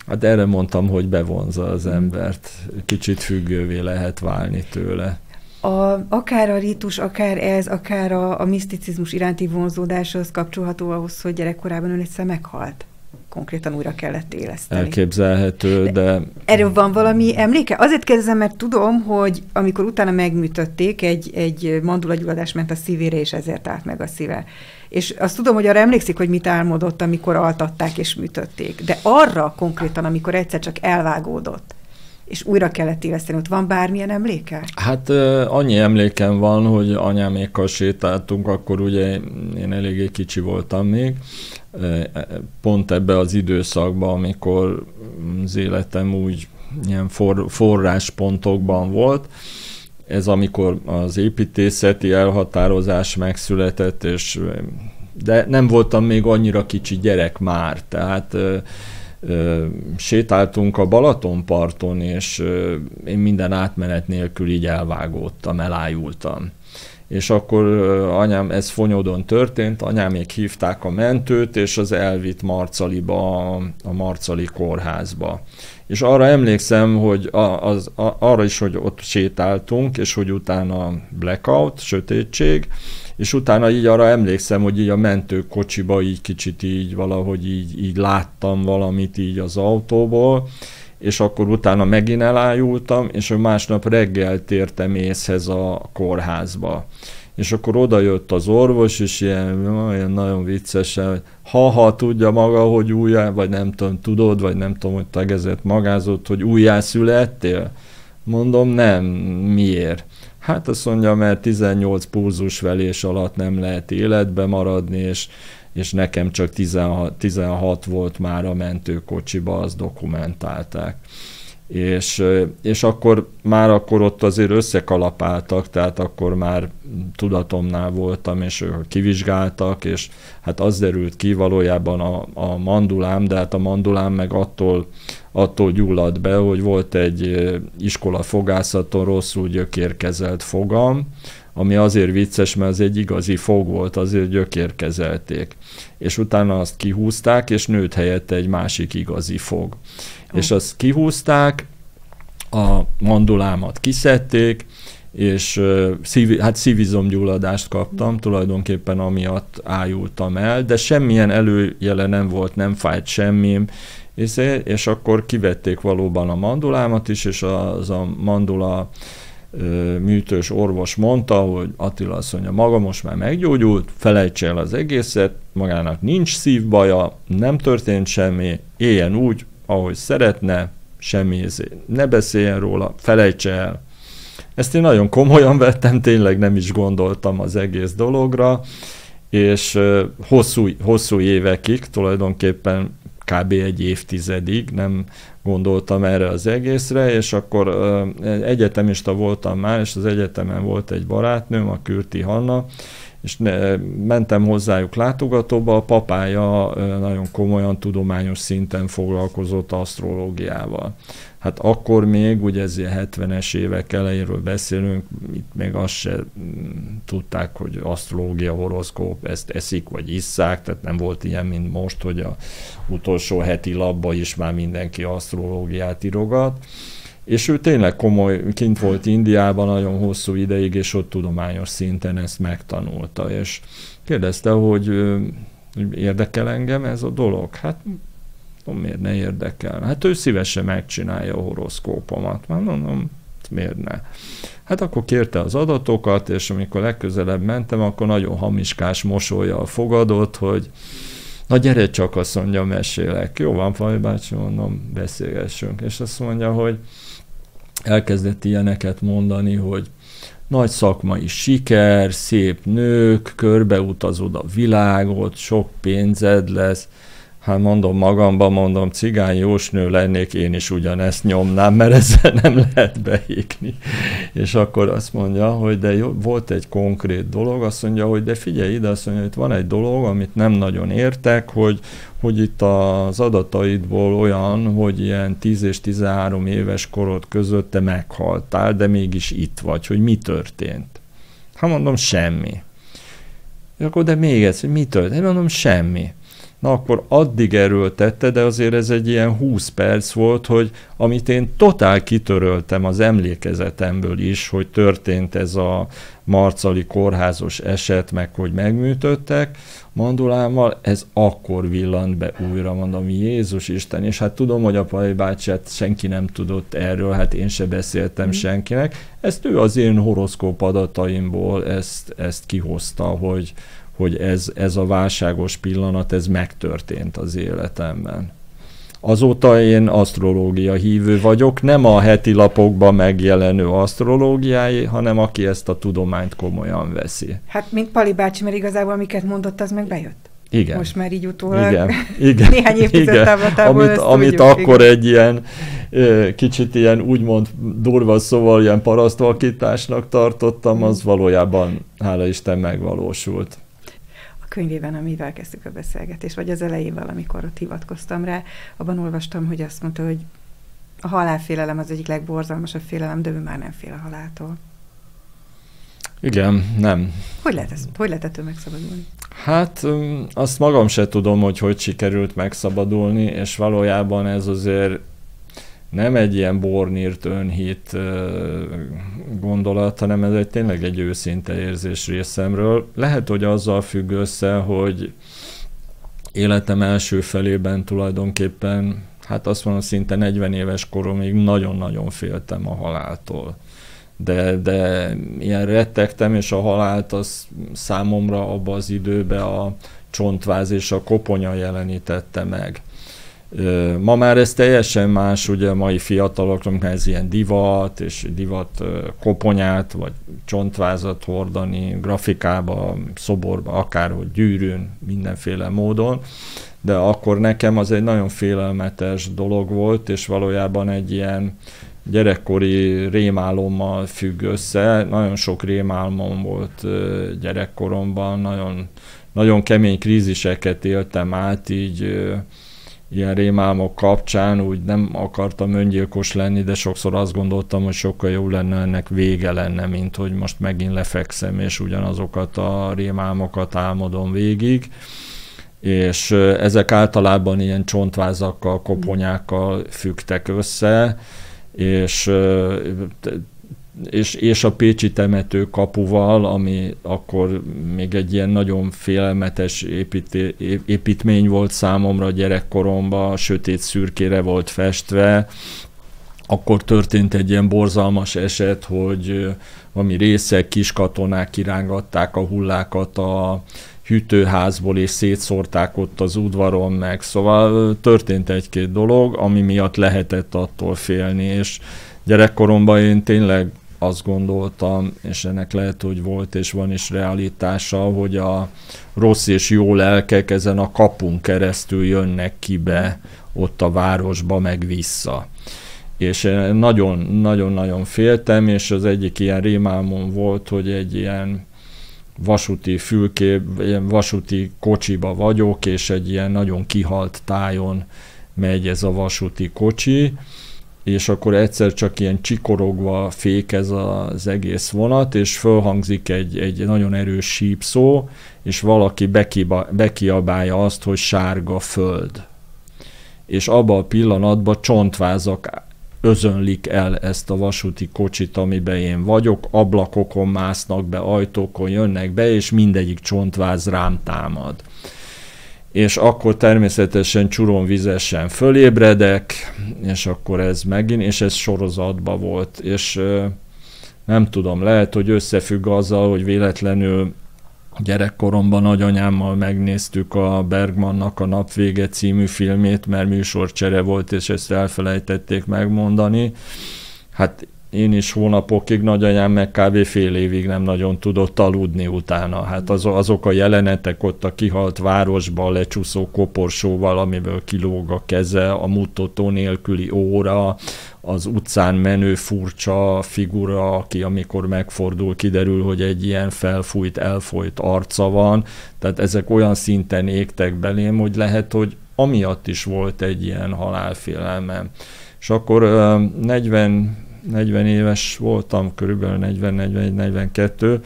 Hát erre mondtam, hogy bevonza az embert. Kicsit függővé lehet válni tőle a, akár a rítus, akár ez, akár a, a miszticizmus iránti vonzódás az kapcsolható ahhoz, hogy gyerekkorában ön egyszer meghalt konkrétan újra kellett éleszteni. Elképzelhető, de... de... Erről van valami emléke? Azért kérdezem, mert tudom, hogy amikor utána megműtötték, egy, egy mandulagyulladás ment a szívére, és ezért állt meg a szíve. És azt tudom, hogy arra emlékszik, hogy mit álmodott, amikor altatták és műtötték. De arra konkrétan, amikor egyszer csak elvágódott, és újra kellett éleszteni. Ott van bármilyen emléke? Hát annyi emlékem van, hogy anyámékkal sétáltunk, akkor ugye én eléggé kicsi voltam még, pont ebbe az időszakban, amikor az életem úgy ilyen for, forráspontokban volt, ez amikor az építészeti elhatározás megszületett, és de nem voltam még annyira kicsi gyerek már, tehát sétáltunk a Balatonparton, és én minden átmenet nélkül így elvágódtam, elájultam. És akkor anyám, ez Fonyodon történt, anyám még hívták a mentőt, és az elvitt Marcaliba, a Marcali kórházba. És arra emlékszem, hogy az, arra is, hogy ott sétáltunk, és hogy utána blackout, sötétség, és utána így arra emlékszem, hogy így a mentőkocsiba így kicsit így valahogy így, így láttam valamit így az autóból, és akkor utána megint elájultam, és a másnap reggel tértem észhez a kórházba. És akkor oda jött az orvos, és ilyen, ilyen nagyon viccesen, ha-ha tudja maga, hogy újjá, vagy nem tudom, tudod, vagy nem tudom, hogy tegezett magázott, hogy újjá születtél? Mondom, nem, miért? Hát azt mondja, mert 18 pulzusvelés alatt nem lehet életbe maradni, és, és nekem csak 16, 16 volt már a mentőkocsiba, azt dokumentálták. És, és akkor már akkor ott azért összekalapáltak, tehát akkor már tudatomnál voltam, és ők kivizsgáltak, és hát az derült ki valójában a, a mandulám, de hát a mandulám meg attól attól gyulladt be, hogy volt egy iskola fogászaton rosszul gyökérkezelt fogam, ami azért vicces, mert az egy igazi fog volt, azért gyökérkezelték. És utána azt kihúzták, és nőtt helyette egy másik igazi fog. És azt kihúzták, a mandulámat kiszedték, és szív, hát szívizomgyulladást kaptam, tulajdonképpen amiatt ájultam el, de semmilyen előjele nem volt, nem fájt semmim, és, és akkor kivették valóban a mandulámat is, és az a mandula műtős orvos mondta, hogy Attila azt mondja, maga most már meggyógyult, felejtse el az egészet, magának nincs szívbaja, nem történt semmi, éljen úgy, ahogy szeretne, semmi, ne beszéljen róla, felejtse el. Ezt én nagyon komolyan vettem, tényleg nem is gondoltam az egész dologra, és hosszú, hosszú évekig, tulajdonképpen kb. egy évtizedig nem gondoltam erre az egészre, és akkor egyetemista voltam már, és az egyetemen volt egy barátnőm, a Kürti Hanna, és ne, mentem hozzájuk látogatóba, a papája nagyon komolyan tudományos szinten foglalkozott asztrológiával. Hát akkor még, ugye ez 70-es évek elejéről beszélünk, itt még azt se mm, tudták, hogy asztrológia, horoszkóp, ezt eszik vagy isszák, tehát nem volt ilyen, mint most, hogy a utolsó heti labba is már mindenki asztrológiát írogat. És ő tényleg komoly, kint volt Indiában nagyon hosszú ideig, és ott tudományos szinten ezt megtanulta, és kérdezte, hogy érdekel engem ez a dolog? Hát mondom, miért ne érdekel? Hát ő szívesen megcsinálja a horoszkópomat. Már mondom, miért ne? Hát akkor kérte az adatokat, és amikor legközelebb mentem, akkor nagyon hamiskás mosolyjal fogadott, hogy na gyere csak, azt mondja, mesélek. Jó van, Faj bácsi, mondom, beszélgessünk. És azt mondja, hogy elkezdett ilyeneket mondani, hogy nagy szakmai siker, szép nők, körbeutazod a világot, sok pénzed lesz, Hát mondom magamban, mondom, cigány jósnő lennék, én is ugyanezt nyomnám, mert ezzel nem lehet beékni. És akkor azt mondja, hogy de jó, volt egy konkrét dolog, azt mondja, hogy de figyelj ide, azt mondja, hogy itt van egy dolog, amit nem nagyon értek, hogy, hogy itt az adataidból olyan, hogy ilyen 10 és 13 éves korod között te meghaltál, de mégis itt vagy, hogy mi történt. Hát mondom, semmi. És akkor de még egyszer, mi történt? Én mondom, semmi na akkor addig erőltette, de azért ez egy ilyen 20 perc volt, hogy amit én totál kitöröltem az emlékezetemből is, hogy történt ez a marcali kórházos eset, meg hogy megműtöttek mandulámmal, ez akkor villant be újra, mondom, Jézus Isten, és hát tudom, hogy a Pai bácsát senki nem tudott erről, hát én se beszéltem mm. senkinek, ezt ő az én horoszkóp adataimból ezt, ezt kihozta, hogy, hogy ez, ez a válságos pillanat, ez megtörtént az életemben. Azóta én asztrológia hívő vagyok, nem a heti lapokban megjelenő asztrológiái, hanem aki ezt a tudományt komolyan veszi. Hát, mint Pali bácsi, mert igazából amiket mondott, az meg bejött. Igen. Most már így utólag igen, igen, néhány évtized Amit, amit tudjuk, akkor igen. egy ilyen kicsit ilyen úgymond durva szóval ilyen parasztvakításnak tartottam, az mm. valójában, hála Isten, megvalósult könyvében, amivel kezdtük a beszélgetést, vagy az elején valamikor ott hivatkoztam rá, abban olvastam, hogy azt mondta, hogy a halálfélelem az egyik legborzalmasabb félelem, de ő már nem fél a haláltól. Igen, nem. Hogy lehet, ez, hogy lehet ettől megszabadulni? Hát azt magam se tudom, hogy hogy sikerült megszabadulni, és valójában ez azért nem egy ilyen bornírt önhit gondolat, hanem ez egy tényleg egy őszinte érzés részemről. Lehet, hogy azzal függ össze, hogy életem első felében tulajdonképpen, hát azt mondom, szinte 40 éves koromig nagyon-nagyon féltem a haláltól. De, de ilyen rettegtem, és a halált az számomra abba az időbe a csontváz és a koponya jelenítette meg. Ma már ez teljesen más, ugye a mai fiataloknak ez ilyen divat, és divat koponyát, vagy csontvázat hordani, grafikába, szoborba, akárhogy gyűrűn, mindenféle módon, de akkor nekem az egy nagyon félelmetes dolog volt, és valójában egy ilyen gyerekkori rémálommal függ össze. Nagyon sok rémálmom volt gyerekkoromban, nagyon, nagyon kemény kríziseket éltem át, így ilyen rémálmok kapcsán úgy nem akartam öngyilkos lenni, de sokszor azt gondoltam, hogy sokkal jobb lenne ennek vége lenne, mint hogy most megint lefekszem, és ugyanazokat a rémálmokat álmodom végig. És ezek általában ilyen csontvázakkal, koponyákkal fügtek össze, és és, és a Pécsi temető kapuval, ami akkor még egy ilyen nagyon félelmetes építé, építmény volt számomra gyerekkoromban, sötét szürkére volt festve, akkor történt egy ilyen borzalmas eset, hogy valami részek, kiskatonák kirángatták a hullákat a hűtőházból, és szétszórták ott az udvaron meg. Szóval történt egy-két dolog, ami miatt lehetett attól félni, és gyerekkoromban én tényleg azt gondoltam, és ennek lehet, hogy volt és van is realitása, hogy a rossz és jó lelkek ezen a kapun keresztül jönnek ki be ott a városba, meg vissza. És nagyon-nagyon-nagyon féltem, és az egyik ilyen rémálmom volt, hogy egy ilyen vasúti fülkép, ilyen vasúti kocsiba vagyok, és egy ilyen nagyon kihalt tájon megy ez a vasúti kocsi, és akkor egyszer csak ilyen csikorogva fékez az egész vonat, és fölhangzik egy, egy nagyon erős sípszó, és valaki bekiba, bekiabálja azt, hogy sárga föld. És abban a pillanatban csontvázak özönlik el ezt a vasúti kocsit, amiben én vagyok, ablakokon másznak be, ajtókon jönnek be, és mindegyik csontváz rám támad és akkor természetesen vizesen fölébredek, és akkor ez megint, és ez sorozatban volt, és nem tudom, lehet, hogy összefügg azzal, hogy véletlenül gyerekkoromban nagyanyámmal megnéztük a Bergmannak a Napvége című filmét, mert műsorcsere volt, és ezt elfelejtették megmondani. Hát én is hónapokig, nagyanyám meg kb. fél évig nem nagyon tudott aludni utána. Hát az, azok a jelenetek ott a kihalt városban lecsúszó koporsóval, amiből kilóg a keze, a mutató nélküli óra, az utcán menő furcsa figura, aki amikor megfordul, kiderül, hogy egy ilyen felfújt, elfolyt arca van. Tehát ezek olyan szinten égtek belém, hogy lehet, hogy amiatt is volt egy ilyen halálfélelmem. És akkor 40 40 éves voltam, körülbelül 40-41-42,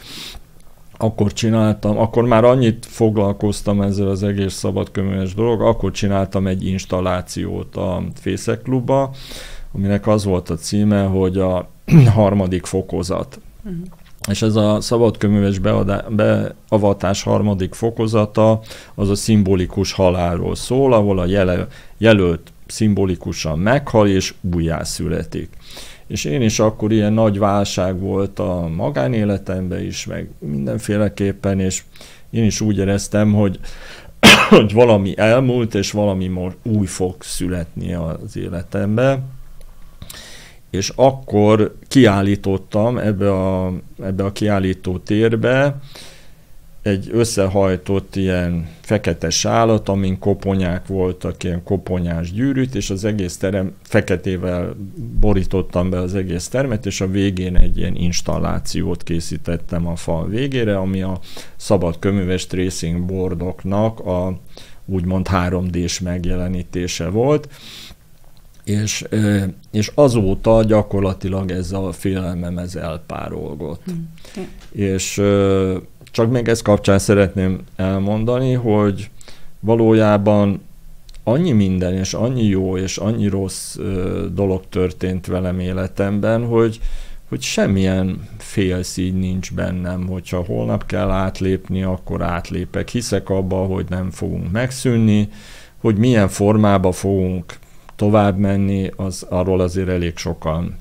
akkor csináltam, akkor már annyit foglalkoztam ezzel az egész szabadköműves dolog, akkor csináltam egy installációt a Fészek Klubba, aminek az volt a címe, hogy a harmadik fokozat. Uh-huh. És ez a szabadköműves beadá, beavatás harmadik fokozata az a szimbolikus halálról szól, ahol a jele, jelölt szimbolikusan meghal és újjászületik és én is akkor ilyen nagy válság volt a magánéletemben is, meg mindenféleképpen, és én is úgy éreztem, hogy, hogy valami elmúlt, és valami most új fog születni az életembe. És akkor kiállítottam ebbe a, ebbe a kiállító térbe egy összehajtott ilyen fekete sálat, amin koponyák voltak, ilyen koponyás gyűrűt, és az egész terem feketével borítottam be az egész termet, és a végén egy ilyen installációt készítettem a fal végére, ami a szabad köműves tracing boardoknak a úgymond 3D-s megjelenítése volt, és, és azóta gyakorlatilag ez a félelmem ez elpárolgott. Mm. És csak még ezt kapcsán szeretném elmondani, hogy valójában annyi minden, és annyi jó, és annyi rossz ö, dolog történt velem életemben, hogy, hogy semmilyen félszíny nincs bennem, hogyha holnap kell átlépni, akkor átlépek. Hiszek abba, hogy nem fogunk megszűnni, hogy milyen formába fogunk tovább menni, az arról azért elég sokan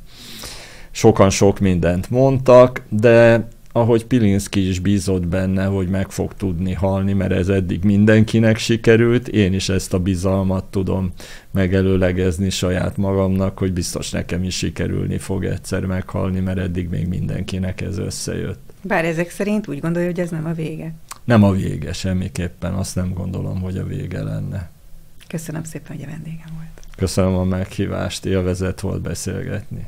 sokan sok mindent mondtak, de ahogy Pilinszki is bízott benne, hogy meg fog tudni halni, mert ez eddig mindenkinek sikerült, én is ezt a bizalmat tudom megelőlegezni saját magamnak, hogy biztos nekem is sikerülni fog egyszer meghalni, mert eddig még mindenkinek ez összejött. Bár ezek szerint úgy gondolja, hogy ez nem a vége. Nem a vége, semmiképpen. Azt nem gondolom, hogy a vége lenne. Köszönöm szépen, hogy a vendégem volt. Köszönöm a meghívást, élvezett volt beszélgetni.